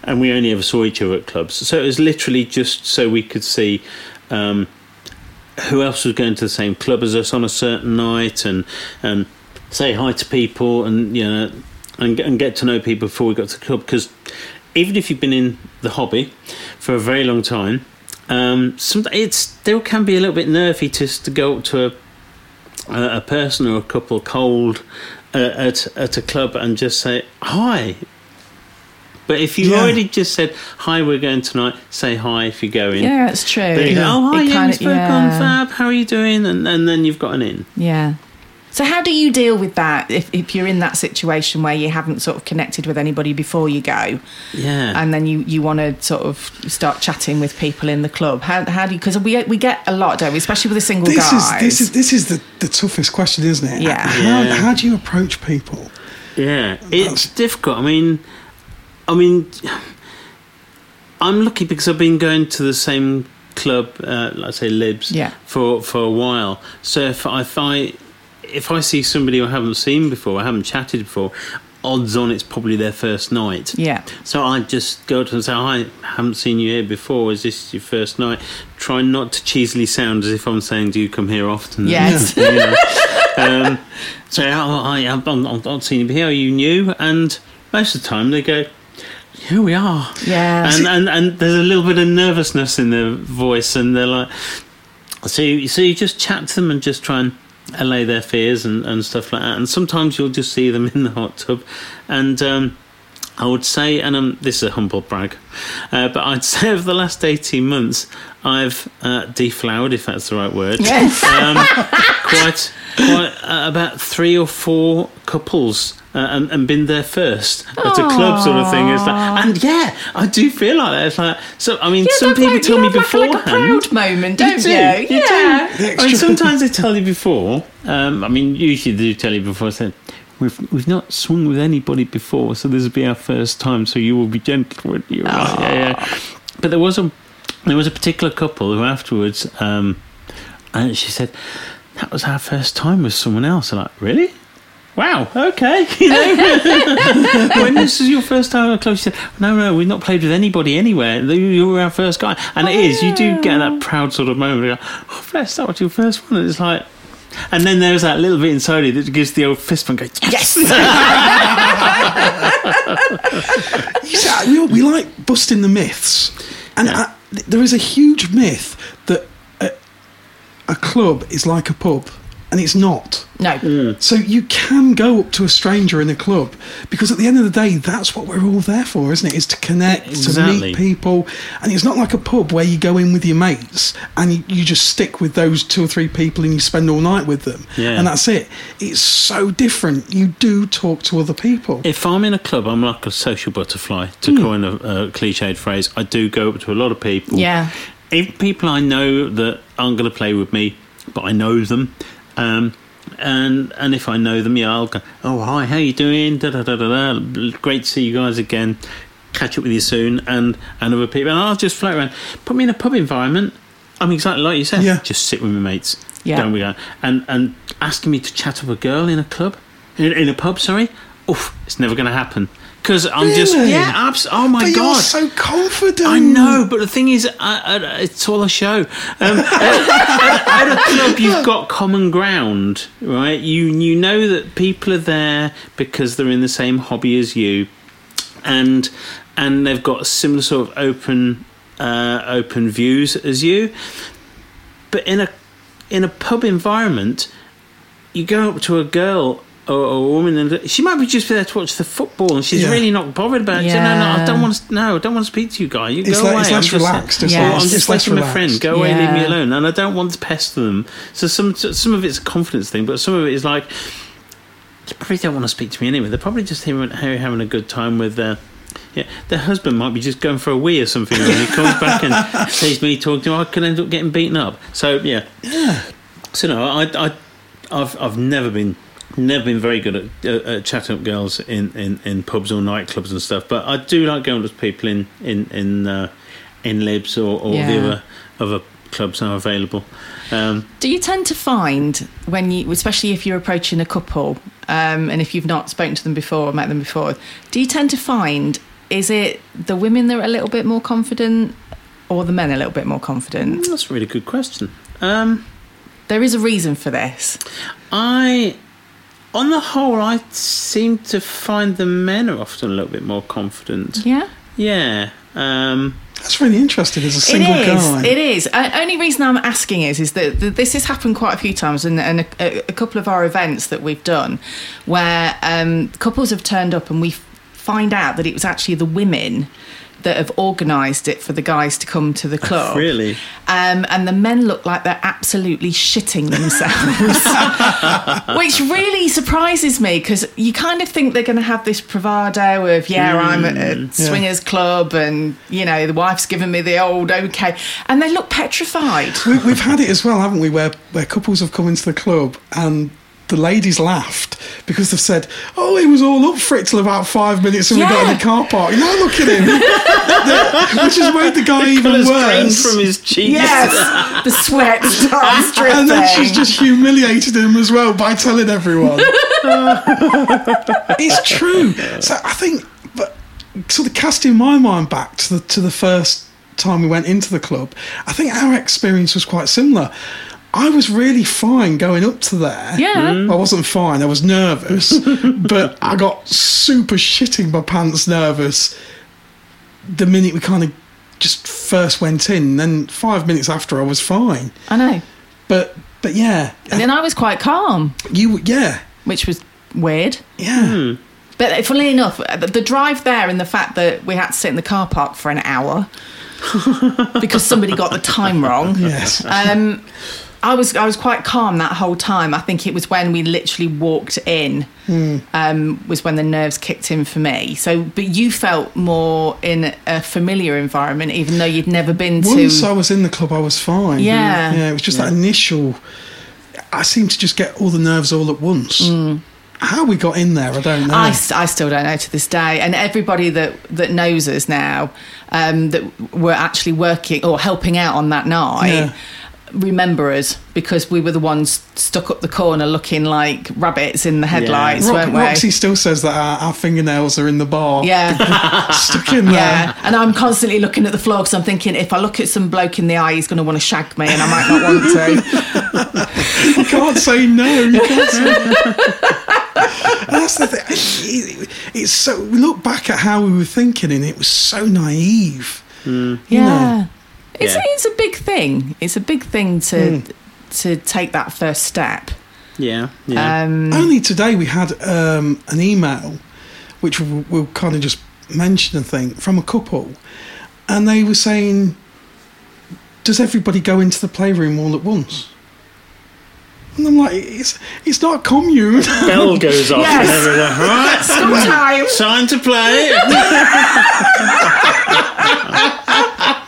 and we only ever saw each other at clubs. So it was literally just so we could see. Um, who else was going to the same club as us on a certain night and and say hi to people and you know and, get- and get to know people before we got to the club because even if you've been in the hobby for a very long time um, some, it still can be a little bit nervy just to go up to a, a, a person or a couple cold uh, at, at a club and just say hi but if you've Yeah. already just said hi we're going tonight say hi if you go in yeah, it's true. there you go. Oh, hi, It yeah, kinda- on Fab. How are you doing? And, and then you've got an in. Yeah. So how do you deal with that if, if you're in that situation where you haven't sort of connected with anybody before you go Yeah. and then you, you want to sort of start chatting with people in the club? How, how do you, because we, we get a lot, don't we? Especially with the single This is this is this is the, the toughest question, isn't it? Yeah. How, Yeah. how do you approach people? yeah. It's difficult. I mean, I mean, I'm lucky because I've been going to the same club, uh, let's say Libs, Yeah. for for a while. So if I, if I if I see somebody I haven't seen before, I haven't chatted before, odds on it's probably their first night. yeah. So I just go to them and say, I haven't seen you here before. Is this your first night?" Try not to cheesily sound as if I'm saying, "Do you come here often?" Yes. You know? um, so oh, I, I'm not seeing you here. Are you new? And most of the time they go, "Here we are." Yeah. And and and there's a little bit of nervousness in their voice, and they're like, so you, so you just chat to them and just try and allay their fears and, and stuff like that. And sometimes you'll just see them in the hot tub, and um, I would say, and um, this is a humble brag, uh, but I'd say over the last eighteen months, I've uh, deflowered, if that's the right word, Yes. um, quite quite, uh, about three or four couples uh, and, and been there first at a club sort of thing. It's like, and yeah, I do feel like that. It's like so. I mean, Yeah, some people like- tell me have like a- beforehand. Like a proud moment, don't you? do, Yeah. do. I mean, sometimes they tell you before. Um, I mean, usually they do tell you before. Said we've we've not swung with anybody before, so this will be our first time. So you will be gentle with you. Right? Yeah, yeah. But there was a there was a particular couple who afterwards, um, and she said that was our first time with someone else. I'm like, really? Wow. Okay. You know, when this is your first time a club, she said, "No, no, we've not played with anybody anywhere. You- were our first guy." And it is. You do get that proud sort of moment. Go, oh, bless, that was your first one. And it's like, and then there's that little bit inside you that gives the old fist bump. Go, yes. You see, we, we like busting the myths, and Yeah. There is a huge myth that a, a club is like a pub, and it's not. No. Hmm. So you can go up to a stranger in a club because at the end of the day, that's what we're all there for, isn't it? Is to connect, to meet people, and it's not like a pub where you go in with your mates and you, you just stick with those two or three people and you spend all night with them, Yeah. and that's it. It's so different. You do talk to other people. If I'm in a club, I'm like a social butterfly, to hmm. coin a, a cliched phrase. I do go up to a lot of people. Yeah. If people I know that aren't going to play with me, but I know them, um, and and if I know them, yeah, I'll go. Oh, hi, how you doing? Da da da da da. Great to see you guys again. Catch up with you soon, and and other people. And I'll just float around. Put me in a pub environment. I'm exactly like you said. Yeah. Just sit with my mates. Yeah. Down we go. And and asking me to chat up a girl in a club, in, in a pub. Sorry. Oof, it's never going to happen. Because I'm just Really? yeah. Abs- oh my but god. you're so confident. I know, but the thing is, uh, uh, it's all a show. Um, at, at- at a club, you've got common ground, right? You you know that people are there because they're in the same hobby as you, and and they've got similar sort of open uh, open views as you. But in a in a pub environment, you go up to a girl or, or a woman, and she might be just there to watch the football, and she's Yeah. really not bothered about it. She said, No, no, I don't want to. No, I don't want to speak to you, guy. You It's go like- away. it's I'm less just, relaxed, it's like- I'm it's just less waiting with a friend. relaxed. Go away, leave me alone. And I don't want to pester them. So some some of it's a confidence thing, but some of it is like they probably don't want to speak to me anyway. They're probably just having, having a good time with their. Yeah, their husband might be just going for a wee or something, and he comes back and sees me talking to him. I could end up getting beaten up. So yeah, so no, I, I, I've, I've never been, never been very good at, uh, at chatting up girls in, in, in pubs or nightclubs and stuff. But I do like going with people in in in uh, in libs or, or the other other clubs are available. Um, Do you tend to find when you, especially if you're approaching a couple, um, and if you've not spoken to them before or met them before, do you tend to find is it the women that are a little bit more confident, or the men a little bit more confident? that's a really good question. Um, There is a reason for this. I, on the whole, I seem to find the men are often a little bit more confident. Yeah. Yeah. Um, That's really interesting as a single it is. guy. It is. Uh, only reason I'm asking is is that th- this has happened quite a few times, and, and a, a couple of our events that we've done, where um, couples have turned up, and we find out that it was actually the women that have organised it for the guys to come to the club. really? Um, and the men look like they're absolutely shitting themselves, which really surprises me because you kind of think they're going to have this bravado of, yeah, I'm at a swingers club and, you know, the wife's given me the old okay. And they look petrified. we, we've had it as well, haven't we? Where where couples have come into the club and the ladies laughed because they've said, "Oh, he was all up for it till about five minutes, and we got in the car park." Now look at him, which has made the guy even Colours worse. from his cheeks. Yes, the sweat starts dripping. and then she's just humiliated him as well by telling everyone. it's true. So I think, but sort of casting my mind back to the to the first time we went into the club, I think our experience was quite similar. I was really fine going up to there. Yeah. Hmm. I wasn't fine. I was nervous, but I got super shitting my pants nervous the minute we kind of just first went in. Then five minutes after, I was fine. I know. But but yeah, And then I was quite calm, you yeah which was weird. yeah. Hmm. But uh, funnily enough, uh, the, the drive there and the fact that we had to sit in the car park for an hour because somebody got the time wrong. Yes. Um, I was I was quite calm that whole time. I think it was when we literally walked in um, was when the nerves kicked in for me. So, but you felt more in a familiar environment, even though you'd never been to. Once I was in the club, I was fine. Yeah. yeah. It was just that initial. I seemed to just get all the nerves all at once. How we got in there, I don't know. Mm. I, s- I still don't know to this day, and everybody that that knows us now, um, that were actually working or helping out on that night. Yeah. Remember us because we were the ones stuck up the corner looking like rabbits in the headlights, Rock- weren't we? Roxy still says that our, our fingernails are in the bar. Yeah, Stuck in there. yeah. And I'm constantly looking at the floor because I'm thinking if I look at some bloke in the eye, he's going to want to shag me, and I might not want to. You can't say no. You can't say no. That's the thing. It- It's so. We look back at how we were thinking, and it was so naive. Yeah, it's Yeah. it's a big thing. It's a big thing to Hmm. to take that first step. Yeah, yeah. Um, Only today we had um, an email, which we'll, we'll kind of just mention, I think, from a couple, and they were saying, "Does everybody go into the playroom all at once?" And I'm like, "It's it's not a commune." Bell goes off Yes. and everything. Right, Sometimes. time to play.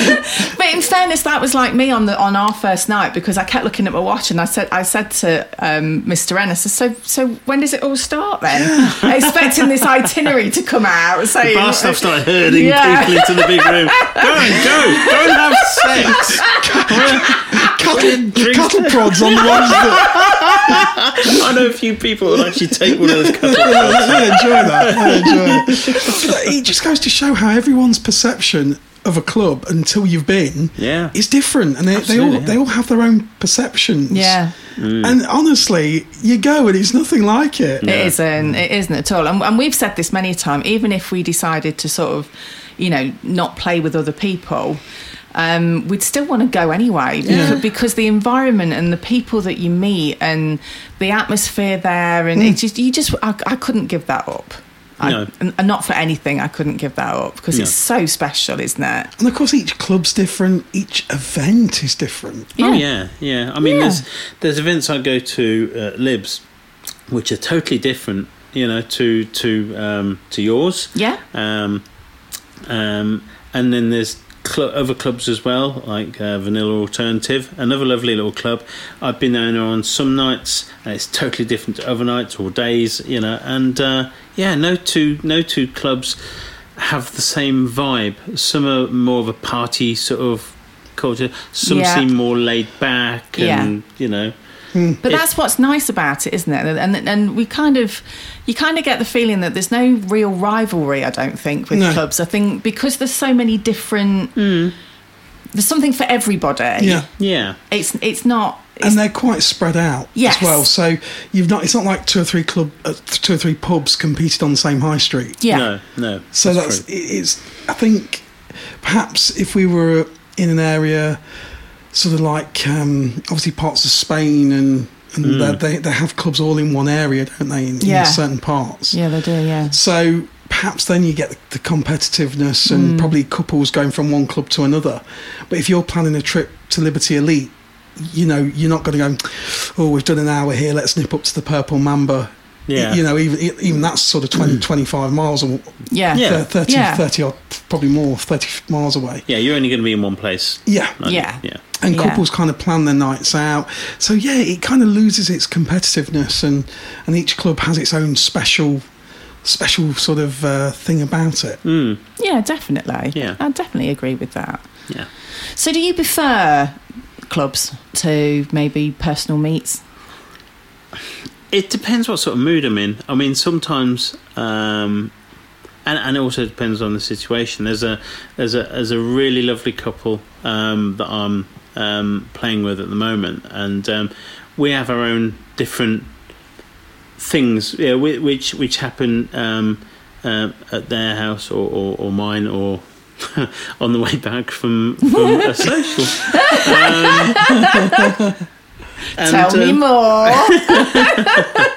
But in fairness, that was like me on the on our first night because I kept looking at my watch and I said I said to um, Mr. Ennis, so so when does it all start then? Expecting this itinerary to come out saying Bar staff started herding Yeah. people into the big room. Go and go, go and have sex. cattle, Drinks. cattle prods on the ones that I know a few people who will actually take one of those couple. I enjoy that. I enjoy it. But it just goes to show how everyone's perception of a club until you've been Yeah. it's different, and they, they all yeah. they all have their own perceptions. Yeah. And honestly, you go and it's nothing like it. It isn't. It isn't at all. And, and we've said this many times. Even if we decided to sort of, you know, not play with other people, um, we'd still want to go anyway Yeah. because, because the environment and the people that you meet and the atmosphere there, and Mm. it just you just I, I couldn't give that up. I, No. and, and not for anything, I couldn't give that up because No. it's so special, isn't it? And of course, each club's different. Each event is different. Oh yeah, yeah. I mean, Yeah. there's there's events I go to uh, Libs, which are totally different, you know, to to um, to yours. Yeah. Um, um, and then there's cl- other clubs as well, like uh, Vanilla Alternative, another lovely little club. I've been there on some nights, and it's totally different to other nights or days, you know. And uh, yeah, no two no two clubs have the same vibe. Some are more of a party sort of culture. Some Yeah. seem more laid back, and you know. But that's what's nice about it, isn't it? And and we kind of, you kind of get the feeling that there's no real rivalry. I don't think with No. clubs. I think because there's so many different. There's something for everybody. Yeah. Yeah, It's it's not. And they're quite spread out Yes. as well. So you've not. It's not like two or three club, uh, two or three pubs competed on the same high street. yeah. no, no. So that's, true. it- it's. I think perhaps if we were in an area, sort of like um, obviously parts of Spain and and Mm. they they have clubs all in one area, don't they? In, Yeah. in certain parts. Yeah, they do. Yeah. So perhaps then you get the, the competitiveness and probably couples going from one club to another. But if you're planning a trip to Liberty Elite, you know you're not going to go. Oh, we've done an hour here. Let's nip up to the Purple Mamba. Yeah. You know, even even that's sort of 20, 25 miles or Yeah. Yeah. 30, Yeah. 30 or probably more, 30 miles away. Yeah, you're only going to be in one place. Yeah. aren't? Yeah. yeah. And Yeah. couples kind of plan their nights out. So yeah, it kind of loses its competitiveness and, and each club has its own special special sort of uh, thing about it. Mm, Yeah, definitely. Yeah. I definitely agree with that. yeah. So, do you prefer clubs to maybe personal meets? It depends what sort of mood I'm in. I mean, sometimes, um, and and it also depends on the situation. There's a there's a there's a really lovely couple um, that I'm um, playing with at the moment, and um, we have our own different things, yeah, whi- which which happen um, uh, at their house or, or, or mine or. on the way back from, from a social. Um, and, Tell me um, more.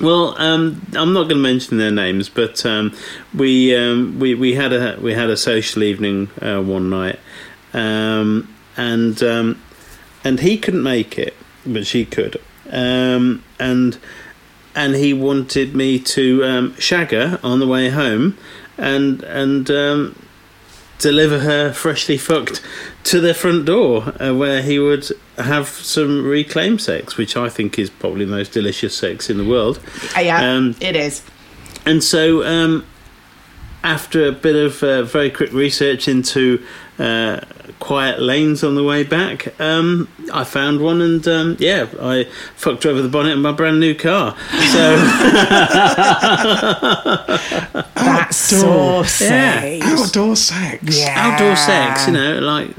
Well, um, I'm not going to mention their names, but um, we, um, we we had a we had a social evening uh, one night, um, and um, and he couldn't make it, but she could, um, and and he wanted me to um, shag her on the way home, and and um, deliver her freshly fucked to their front door, uh, where he would have some reclaimed sex, which I think is probably the most delicious sex in the world. Uh, yeah, Um, it is. And so, um, after a bit of uh, very quick research into uh, quiet lanes on the way back, um, I found one, and um, yeah, I fucked over the bonnet of my brand new car. So, That's Outdoor. saucy. Yeah. Outdoor sex. Yeah. outdoor sex, you know, like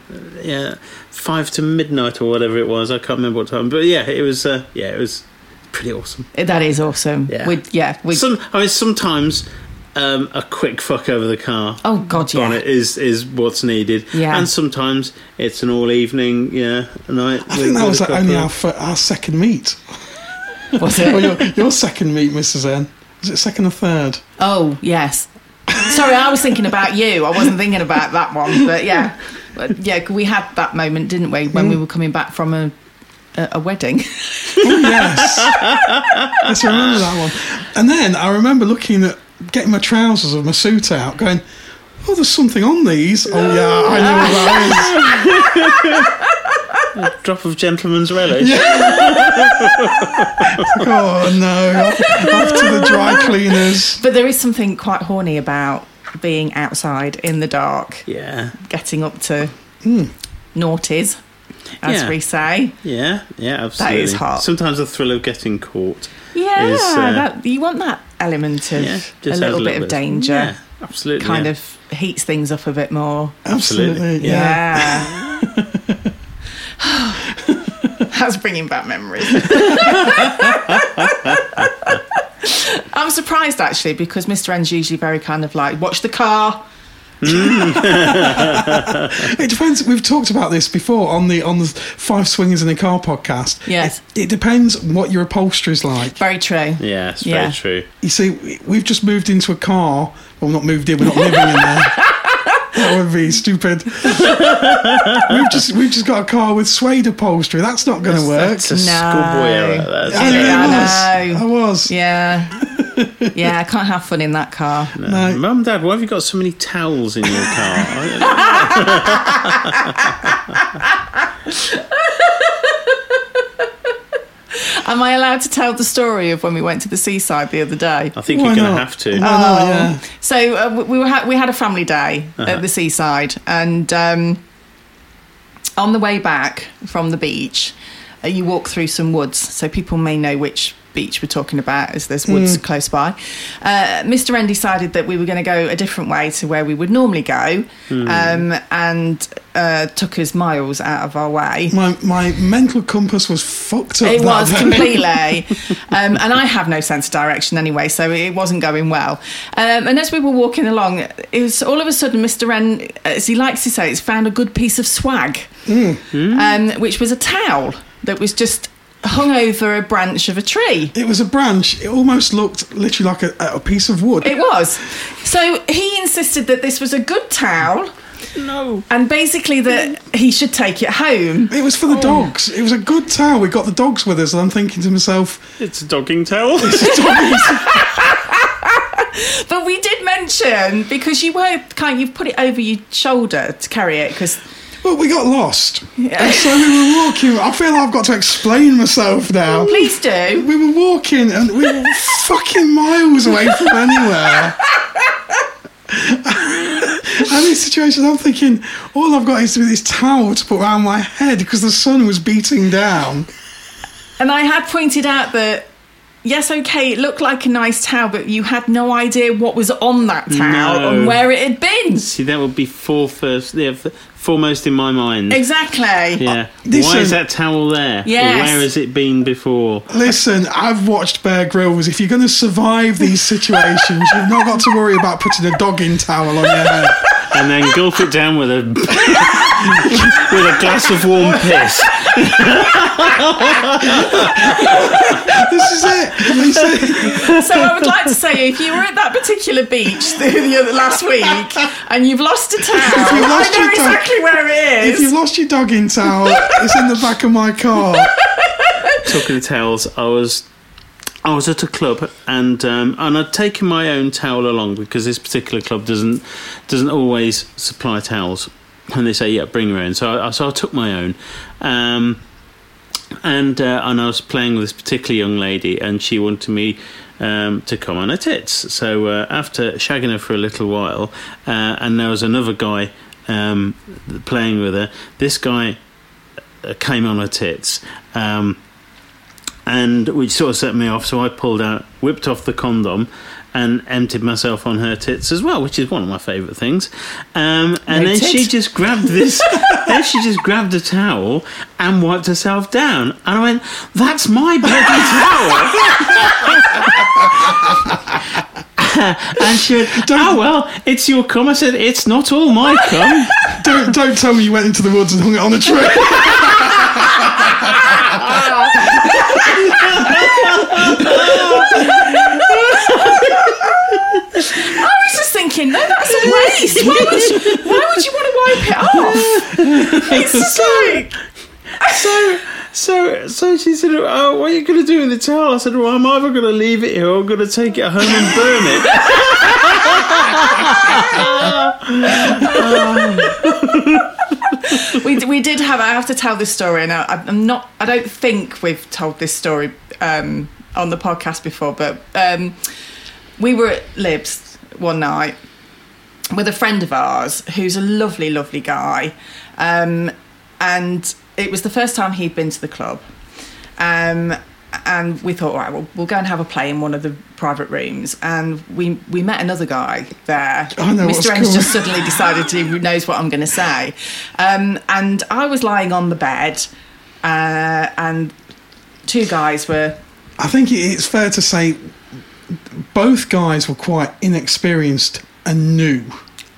yeah, five to midnight or whatever it was. I can't remember what time, but yeah, it was. Uh, yeah, it was pretty awesome. That is awesome. Yeah. With yeah, with Some, I mean, sometimes um, a quick fuck over the car. oh god, yeah. bonnet is is what's needed. Yeah. And sometimes it's an all evening, yeah, night. I think that was like only our, fir- our second meet. Was Or it? your, your second meet, Mrs. N. Was it second or third? Oh yes. Sorry, I was thinking about you. I wasn't thinking about that one, but yeah, but yeah, we had that moment, didn't we, when we were coming back from a a, a wedding? Oh, yes. yes, I remember that one. And then I remember looking at getting my trousers or my suit out, going, oh, there's something on these. Oh, yeah, I know what that is. drop of gentleman's relish. Oh, no. Off to the dry cleaners. But there is something quite horny about being outside in the dark, Yeah, getting up to naughties, as Yeah. we say. yeah, yeah, absolutely. That is hot. Sometimes the thrill of getting caught. Yeah, Is, uh, that, you want that element of Yeah, a just little adds bit of danger. Yeah, absolutely. Kind yeah. of heats things up a bit more. Absolutely. Absolutely. Yeah. Yeah. That's bringing back memories. I'm surprised actually because Mr. N's usually very kind of like, watch the car. Mm. It depends. We've talked about this before on the on the Five Swingers in a Car podcast. Yes. It, it depends what your upholstery's like. Very true. Yeah, it's Yeah. very true. You see, we- we've just moved into a car. Well, not moved in. We're not living in there. That would be stupid. we've just we've just got a car with suede upholstery. That's not going to work. That's a No. schoolboy error. That's I, Yeah, I I was. know. I was. Yeah. Yeah, I can't have fun in that car. No. Mum, Dad, why have you got so many towels in your car? I- Am I allowed to tell the story of when we went to the seaside the other day? I think Why you're going to have to. Why not? Yeah. So uh, we- we were ha- we had a family day Uh-huh. at the seaside, and um, on the way back from the beach, uh, you walk through some woods, so people may know which beach we're talking about, as there's woods Hmm. close by. Uh, Mr. N decided that we were going to go a different way to where we would normally go, Hmm. um, and uh, took us miles out of our way. My my mental compass was fucked up. It was day. completely, um, and I have no sense of direction anyway, so it wasn't going well. Um, and as we were walking along, it was all of a sudden Mr. N, as he likes to say, has found a good piece of swag, um, which was a towel that was just hung over a branch of a tree. It was a branch. It almost looked literally like a, a piece of wood. It was. So he insisted that this was a good towel. No. And basically, that he should take it home. It was for the oh. dogs. It was a good towel. We got the dogs with us, and I'm thinking to myself, It's a dogging towel. But we did mention because you were kind, you've put it over your shoulder to carry it because well, we got lost. And so we were walking. I feel I've got to explain myself now. please do. We were walking, and we were fucking miles away from anywhere. and in situations, I'm thinking, all I've got is this towel to put around my head because the sun was beating down. And I had pointed out that yes, okay, it looked like a nice towel, but you had no idea what was on that towel No. and where it had been. See, that would be four first, yeah, f- foremost in my mind. Exactly. Yeah. Listen- Why is that towel there? Or Yes. Where has it been before? Listen, I've watched Bear Grylls. If you're going to survive these situations, you've not got to worry about putting a dog in towel on your head. And then gulp it down with a with a glass of warm piss. This is it. So I would like to say, if you were at that particular beach the, the other last week and you've lost a towel, you've lost I know your towel- exactly where it If you've lost your dogging towel, it's in the back of my car. Talking of towels, I was I was at a club and um, and I'd taken my own towel along because this particular club doesn't doesn't always supply towels. And they say, yeah, bring your own. So I, so I took my own. Um, and uh, and I was playing with this particular young lady, and she wanted me um, to come on her tits. So uh, after shagging her for a little while, uh, and there was another guy um, playing with her. This guy uh, came on her tits. Um, and which sort of set me off. So I pulled out, whipped off the condom, and emptied myself on her tits as well, which is one of my favourite things. Um, and then Noted. she just grabbed this, then she just grabbed a towel and wiped herself down. And I went, "That's my bloody towel." and she went, "Oh well, it's your cum." I said, "It's not all my cum." Don't don't tell me you went into the woods and hung it on a tree. I was just thinking, no, that's a waste. Why would you, why would you want to wipe it off? It's just like, so so so she said, "Oh, what are you going to do with the towel?" I said, "Well, I'm either going to leave it here or I'm going to take it home and burn it." we, we did have. I have to tell this story, and I, I'm not. I don't think we've told this story um, on the podcast before, but um, we were at Libs one night with a friend of ours who's a lovely, lovely guy, um, and it was the first time he'd been to the club. Um, and we thought, all right, well, we'll go and have a play in one of the private rooms. And we we met another guy there. Know Mr. N's just suddenly decided to who knows what I'm going to say. Um, and I was lying on the bed, uh, and two guys were. I think it's fair to say both guys were quite inexperienced and new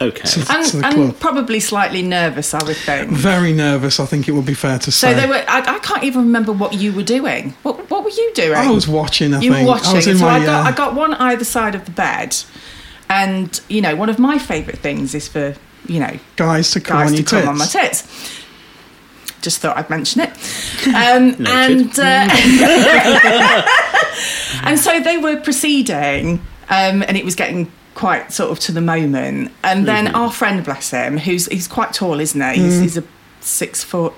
Okay. to, And, to and probably slightly nervous, I would think. Very nervous, I think it would be fair to say. So they were. I, I can't even remember what you were doing. What What were you doing? I was watching, I you think. were watching. I was in so my, I got uh, I got one either side of the bed, and you know one of my favourite things is for you know guys to come guys on to your come tits. on my tits. Just thought I'd mention it. Um, and uh, and so they were proceeding, um, and it was getting quite sort of to the moment. And then Mm-hmm. our friend, bless him, who's he's quite tall, isn't he? He's, he's a six foot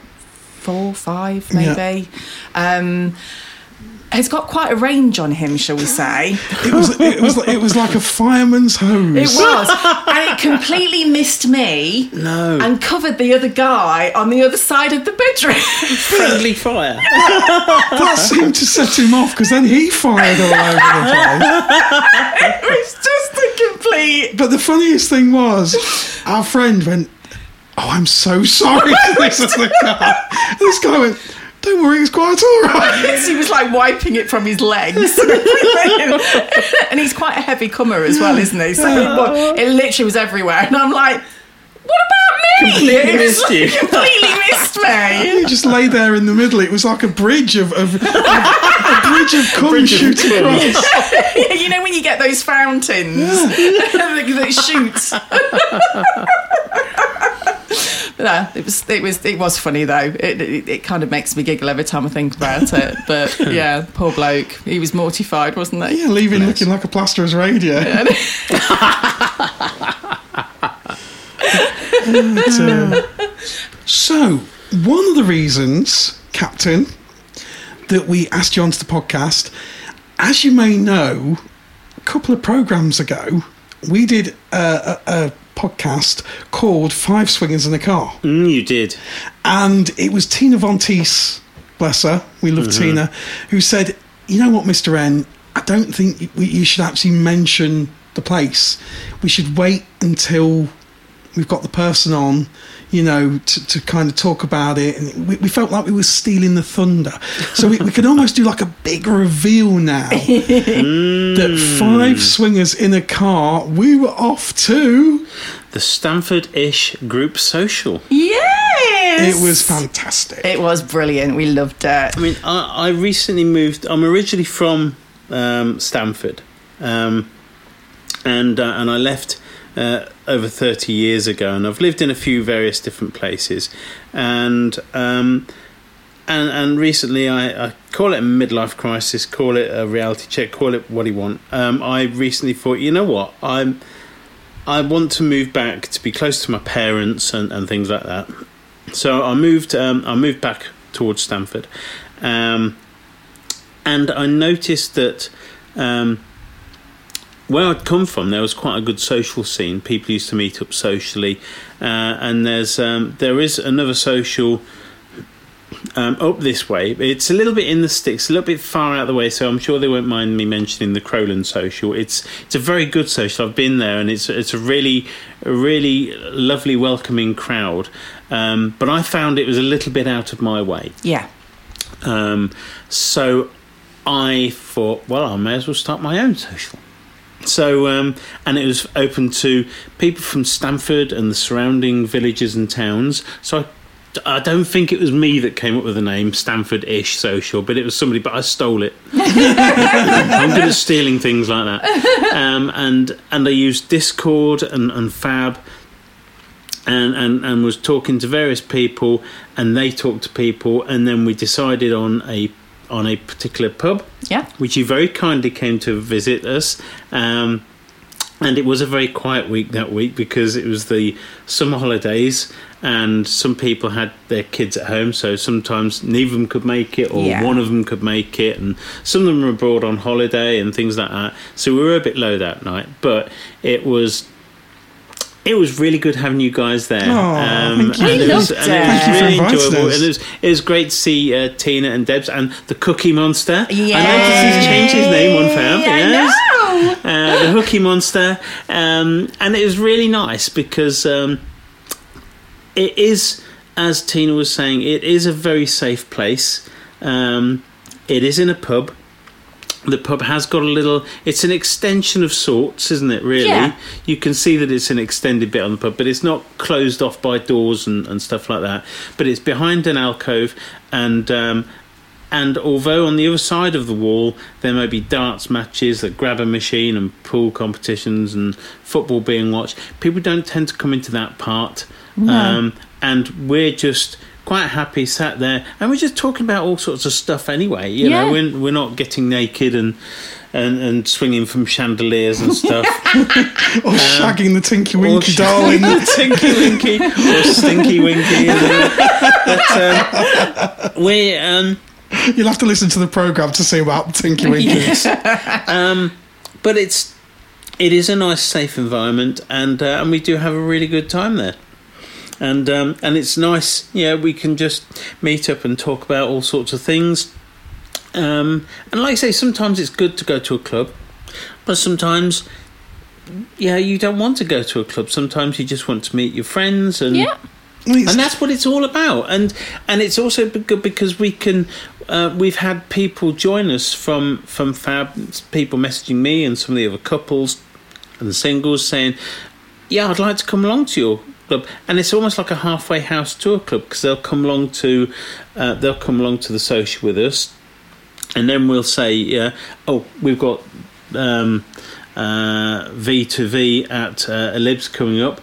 four, five, Yeah. maybe. Um, has got quite a range on him, shall we say? It was, it was, it was like a fireman's hose. It was, and it completely missed me no. and covered the other guy on the other side of the bedroom. friendly fire. That seemed to set him off because then he fired all over the place. it was just a complete. But the funniest thing was, our friend went, "Oh, I'm so sorry." to this other guy. And this guy went, "Don't worry, it's quite all right." He was like wiping it from his legs, and he's quite a heavy comer as well, isn't he? So it, wa- it literally was everywhere, and I'm like, "What about me?" Completely It was missed you. Completely missed me. He just lay there in the middle. It was like a bridge of, of, of a bridge of cum bridge shooting cum. across. you know when you get those fountains that, that shoot. No, it was it was it was funny though. It, it it kind of makes me giggle every time I think about it. But yeah, poor bloke. He was mortified, wasn't he? Yeah, leaving looking like a plasterer's radio. But, uh, so, one of the reasons, Captain, that we asked you onto the podcast, as you may know, a couple of programs ago, we did a, a, a podcast called Five Swingers in a Car. Mm, you did. And it was Tina Von Teese, bless her, we love Tina, who said, You know what, Mr. N, I don't think you should actually mention the place. We should wait until we've got the person on, you know, to, to kind of talk about it. And we, we felt like we were stealing the thunder. So we, we could almost do like a big reveal now that five swingers in a car, we were off to. The Stamford-ish group social. Yes, It was fantastic. It was brilliant. We loved it. I mean, I, I recently moved. I'm originally from um, Stamford, um, and uh, and I left uh, over thirty years ago, and I've lived in a few various different places, and. Um, and, and recently, I, I call it a midlife crisis, call it a reality check, call it what you want. Um, I recently thought, you know what, I'm I want to move back to be close to my parents and, and things like that. So I moved um, I moved back towards Stamford, um, and I noticed that um, where I'd come from, there was quite a good social scene. People used to meet up socially, uh, and there's um, there is another social um, up this way. It's a little bit in the sticks, a little bit far out of the way, so I'm sure they won't mind me mentioning the Crowland Social. It's it's a very good social. I've been there, and it's it's a really a really lovely, welcoming crowd. Um, but I found it was a little bit out of my way. Yeah. Um, so I thought, well, I may as well start my own social. So, um, and it was open to people from Stamford and the surrounding villages and towns. So I I don't think it was me that came up with the name Stamford-ish Social, but it was somebody. But I stole it. I'm good at stealing things like that. Um, and and I used Discord and, and Fab, and, and and was talking to various people, and they talked to people, and then we decided on a on a particular pub. Yeah. Which you very kindly came to visit us. Um, and it was a very quiet week that week because it was the summer holidays and some people had their kids at home so sometimes neither of them could make it or Yeah. one of them could make it and some of them were abroad on holiday and things like that so we were a bit low that night but it was it was really good having you guys there. Um, Oh, thank you. it was, it it. was Thank you for really inviting enjoyable. us. It was, it was great to see uh, Tina and Debs and the Cookie Monster. Yay. I noticed he's changed his name on Fab. Yes uh, the Hooky Monster, um, and it was really nice because um, it is, as Tina was saying, it is a very safe place. Um, it is in a pub. The pub has got a little. It's an extension of sorts, isn't it? Really, Yeah. you can see that it's an extended bit on the pub, but it's not closed off by doors and, and stuff like that. But it's behind an alcove, and um, and although on the other side of the wall there may be darts matches, a grabber machine, and pool competitions, and football being watched, people don't tend to come into that part. Um, and we're just quite happy sat there, and we're just talking about all sorts of stuff anyway. You know, we're, we're not getting naked and. And, and swinging from chandeliers and stuff. Or shagging the Tinky Winky darling. Tinky Winky or Stinky Winky. But, um, we um, You'll have to listen to the programme to see about Tinky Winky. um, but it's it is a nice, safe environment, and uh, and we do have a really good time there. And um, and it's nice, yeah. We can just meet up and talk about all sorts of things. Um, and like I say, sometimes it's good to go to a club, but sometimes, yeah, you don't want to go to a club. Sometimes you just want to meet your friends and Yeah. And that's what it's all about and and it's also good because we can uh, we've had people join us from from fab people messaging me and some of the other couples and singles saying yeah i'd like to come along to your club and it's almost like a halfway house tour club because they'll come along to uh, they'll come along to the social with us and then we'll say yeah oh we've got um, uh, V to V at uh, Elibs coming up.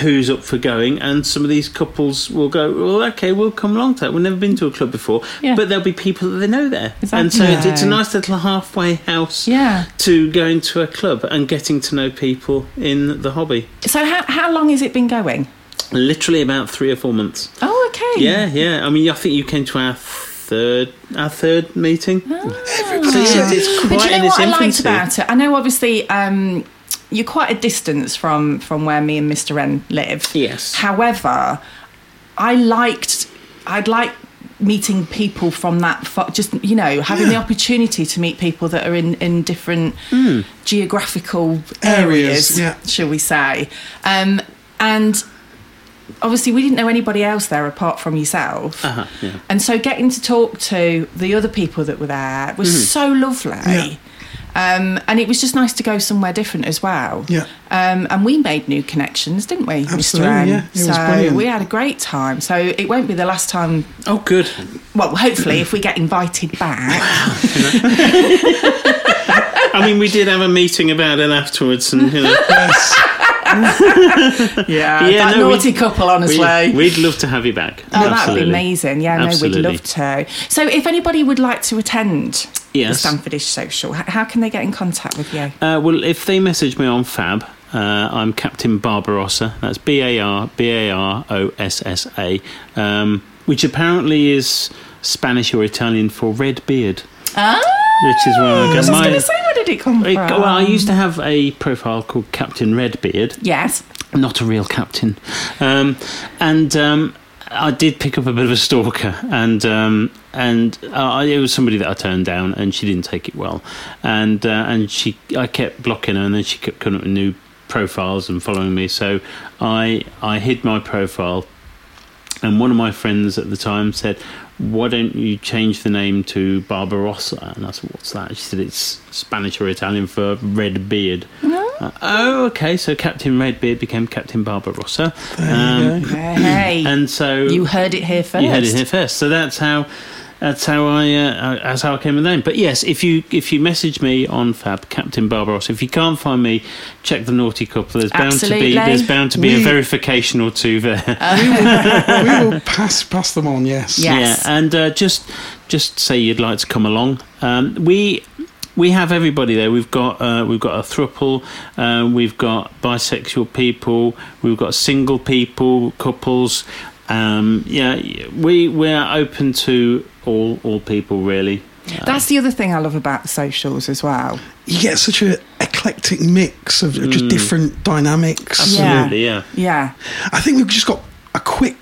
Who's up for going? And some of these couples will go. Well, okay, we'll come along to that. We've never been to a club before, Yeah. but there'll be people that they know there, Exactly. and so it's, it's a nice little halfway house Yeah. to going to a club and getting to know people in the hobby. So how how long has it been going? Literally about three or four months. Oh, okay. Yeah, yeah. I mean, I think you came to our third our third meeting. So yeah, it's quite But do you know in its what I liked about it? I know obviously um, you're quite a distance from from where me and Mr. N live. Yes. However, I liked I'd like meeting people from that far, just you know having the opportunity to meet people that are in in different Hmm. geographical Areas, areas, yeah. shall we say um, and obviously we didn't know anybody else there apart from yourself Uh-huh, yeah. and so getting to talk to the other people that were there was Mm-hmm. so lovely. Yeah. Um, and it was just nice to go somewhere different as well. Yeah. Um, and we made new connections, didn't we, Absolutely, Mr. N? yeah. It was so brilliant. we had a great time. So it won't be the last time. Oh, good. Well, hopefully, if we get invited back. I mean, we did have a meeting about it afterwards, and you know, Yes. Yeah, Yeah, that no, naughty couple, honestly. we, would love to have you back. Oh, that'd be amazing. Yeah, no, we'd love to. So, if anybody would like to attend Yes. the Stamfordish Social, how can they get in contact with you? Uh, well, if they message me on Fab, uh, I'm Captain Barbarossa. That's B A R B A R O S S A, um, which apparently is Spanish or Italian for red beard, Ah, which is where I was my. Going to say, where did it come It- from? well, I used to have a profile called Captain Redbeard, Yes. not a real captain, um, and um, I did pick up a bit of a stalker, and um, and uh, it was somebody that I turned down, and she didn't take it well, and uh, and she I kept blocking her, and then she kept coming up with new profiles and following me, so I I hid my profile, and one of my friends at the time said. Why don't you change the name to Barbarossa? And I said, "What's that?" She said, "It's Spanish or Italian for red beard." Uh, oh, okay. So Captain Redbeard became Captain Barbarossa. There you go. Hey, And so you heard it here first. you heard it here first. So that's how that's how I uh, that's how I came with the name. But yes, if you if you message me on Fab Captain Barbarossa, if you can't find me, check the naughty couple. There's bound to be there's bound to be a verification or two there. we will pass pass them on. Yes. Yes. Yeah, and uh, just just say you'd like to come along. Um, we we have everybody there. We've got uh, we've got a thruple. Uh, we've got bisexual people. We've got single people, couples. Um, yeah, we we're open to all all people really. That's the other thing I love about the socials as well. You get such an eclectic mix of of just different dynamics. Absolutely, yeah. Yeah. I think we've just got a quick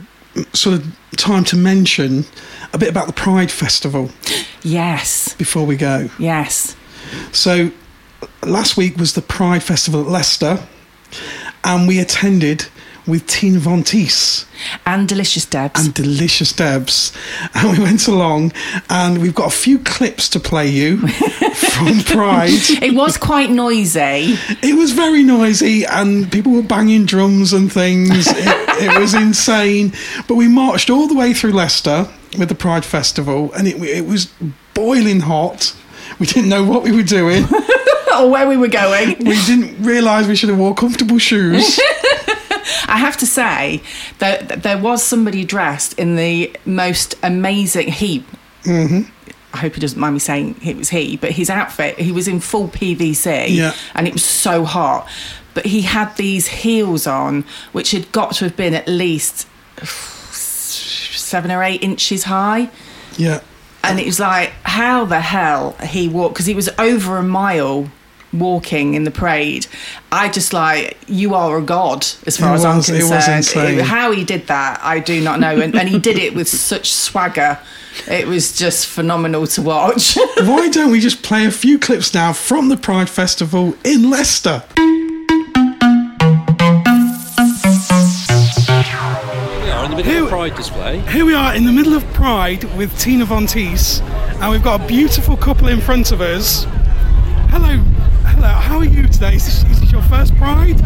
sort of time to mention a bit about the Pride Festival Yes. before we go. Yes. So last week was the Pride Festival at Leicester, and we attended with Tina Von Teese And Delicious Debs. and Delicious Debs, and we went along, and we've got a few clips to play you from Pride. it was quite noisy. It was very noisy, and people were banging drums and things. It, it was insane. But we marched all the way through Leicester with the Pride Festival, and it, it was boiling hot. We didn't know what we were doing. or where we were going. We didn't realise we should have wore comfortable shoes. I have to say that there was somebody dressed in the most amazing he. Mm-hmm. I hope he doesn't mind me saying it was he, but his outfit, he was in full PVC Yeah. and it was so hot. But he had these heels on, which had got to have been at least seven or eight inches high. Yeah. And it was like, how the hell he walked? Because he was over a mile walking in the parade. I just like, you are a god as far It as I'm was- it was concerned. how he did that, I do not know. And, and he did it with such swagger. It was just phenomenal to watch. Why don't we just play a few clips now from the Pride Festival in Leicester? We are in the middle Who- of pride display. Here we are in the middle of Pride with Tina Von Teese, and we've got a beautiful couple in front of us. Hello, How are you today? Is this, is this your first Pride?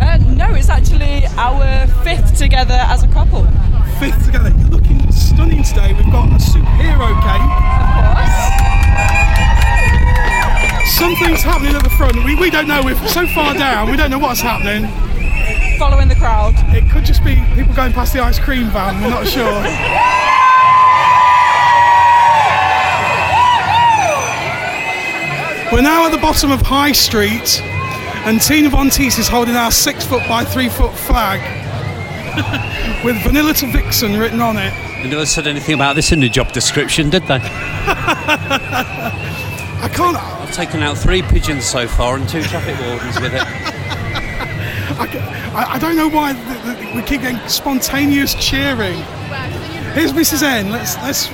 Uh, no, it's actually our fifth together as a couple. Fifth together. You're looking stunning today. We've got a superhero cape. Of course. Something's happening at the front. We, we don't know. We're so far down. We don't know what's happening. Following the crowd. It could just be people going past the ice cream van. We're not sure. We're now at the bottom of High Street, and Tina Von Teese is holding our six foot by three foot flag with Vanilla to Vixen written on it. They never said anything about this in the job description, did they? I can't. I've taken out three pigeons so far and two traffic wardens with it. I, I, I don't know why th- th- we keep getting spontaneous cheering. Here's Mrs. N. Let's let's.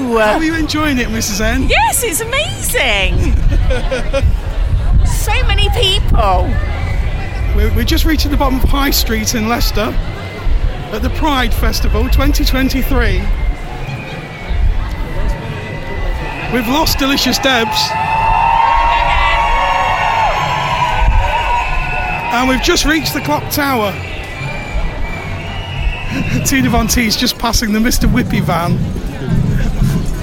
How are you enjoying it, Mrs. N? Yes, it's amazing. so many people. We're, we're just reaching the bottom of High Street in Leicester at the Pride Festival 2023. We've lost Delicious Debs. And we've just reached the clock tower. Tina Von is just passing the Mr. Whippy van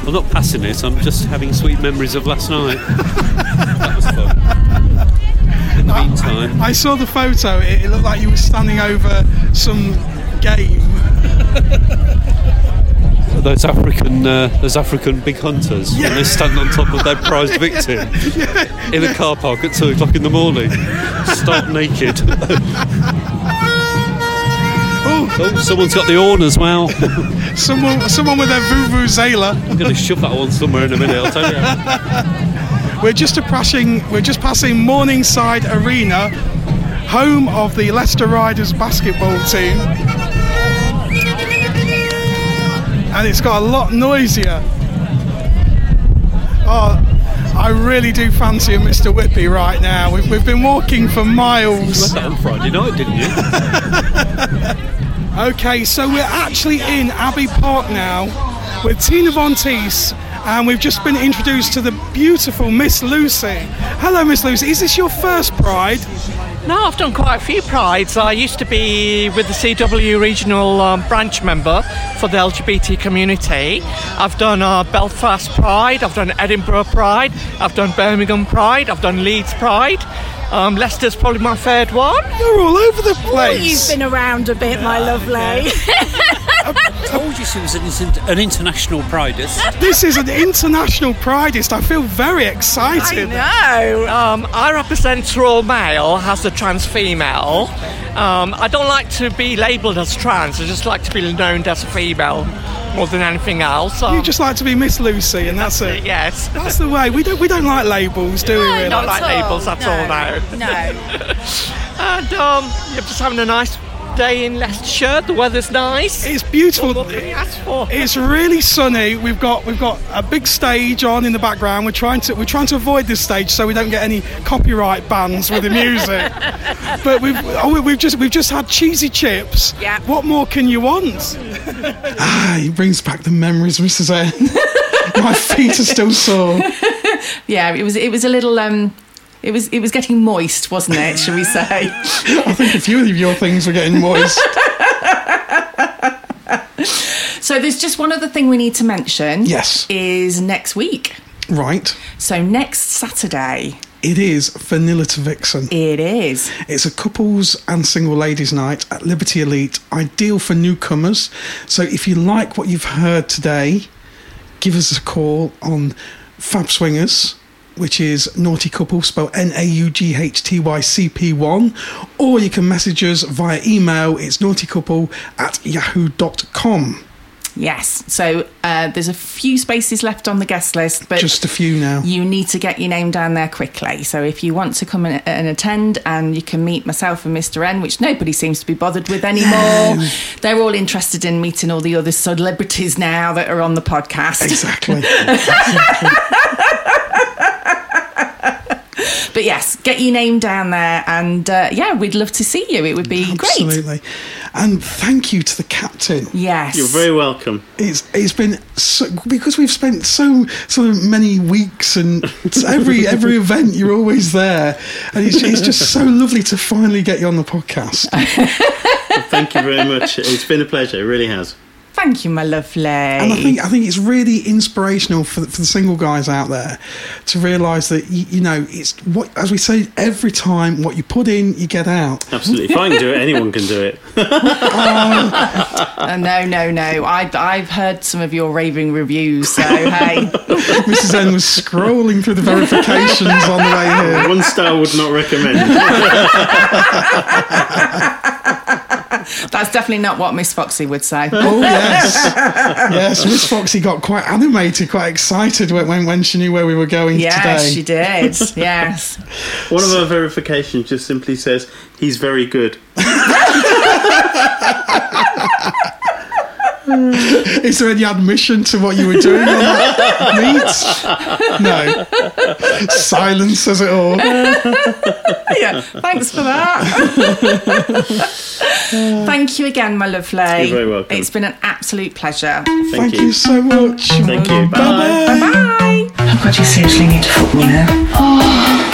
I'm not passing it, I'm just having sweet memories of last night. that was fun. In the meantime, I saw the photo. It, it looked like you were standing over some game. those African uh, those African big hunters, when they stand on top of their prized victim in a car park at 2 o'clock in the morning, stark naked. oh, someone's got the horn as well. Someone, someone with their vuvuzela. I'm going to shove that one somewhere in a minute, I'll tell you. We're just passing. We're just passing Morningside Arena, home of the Leicester Riders basketball team, and it's got a lot noisier. Oh, I really do fancy a Mr. Whippy right now. We've, we've been walking for miles. That on Friday night, didn't you? Okay, so we're actually in Abbey Park now with Tina Von Teese, and we've just been introduced to the beautiful Miss Lucy. Hello, Miss Lucy. Is this your first Pride? No, I've done quite a few prides. I used to be with the CW regional um, branch member for the LGBT community. I've done uh, Belfast Pride, I've done Edinburgh Pride, I've done Birmingham Pride, I've done Leeds Pride. Um, Leicester's probably my third one. You're all over the place. Oh, You've been around a bit, my lovely. told you she was an, an international pridist. This is an international Pridist. I feel very excited. no. Um, I represent Royal Mail as a trans female. Um, I don't like to be labelled as trans, I just like to be known as a female more than anything else. Um, You just like to be Miss Lucy, and that's it. Yes. That's the way. We don't. We don't like labels, do we? No, Really? not not like at labels at all, no. No. And um, you're just having a nice day in Leicestershire. The weather's nice. It's beautiful. What can you ask for? It's really sunny. We've got we've got a big stage on in the background. We're trying to we're trying to avoid this stage so we don't get any copyright bans with the music. but we've oh, we- we've just we've just had cheesy chips. Yeah. What more can you want? ah, he brings back the memories, Mrs. N. My feet are still sore. Yeah, it was it was a little um it was it was getting moist, wasn't it, shall we say? I think a few of your things were getting moist. so there's just one other thing we need to mention. Yes. Is next week. right. So next Saturday It is Vanilla to Vixen. it is. It's a couples and single ladies night at Liberty Elite, ideal for newcomers. So if you like what you've heard today, give us a call on Fab Swingers, which is naughty couple, spelled N A U G H T Y C P 1, or you can message us via email. It's naughtycouple at yahoo.com. Yes. So uh, there's a few spaces left on the guest list, but Just a few now. you need to get your name down there quickly. So if you want to come and, and attend, and you can meet myself and Mr. N, which nobody seems to be bothered with anymore. They're all interested in meeting all the other celebrities now that are on the podcast. Exactly. But yes, get your name down there, and uh, yeah, we'd love to see you. It would be great. Absolutely. And thank you to the captain. Yes. You're very welcome. it's it's been so, because we've spent so so many weeks and every every event you're always there and it's, it's just so lovely to finally get you on the podcast Thank you very much. It's been a pleasure. It really has. Thank you, my lovely. and I think I think it's really inspirational for the, for the single guys out there to realise that you, you know it's what as we say every time what you put in you get out Absolutely. If I can do it, anyone can do it. Uh, no, no, no. I, I've heard some of your raving reviews, so hey, Mrs N was scrolling through the verifications on the way here One star would not recommend. that's definitely not what Miss Foxy would say. Oh yes, yes. Miss Foxy got quite animated, quite excited when when, when she knew where we were going Yes, today. she did. Yes. One of our verifications just simply says he's very good. Is there any admission to what you were doing on that meet? No. Silence says it all. yeah, thanks for that. Thank you again, my lovely. You're very welcome. It's been an absolute pleasure. Thank, Thank you. you so much. Thank you. Bye. Bye. God, you seriously need to football now. Oh,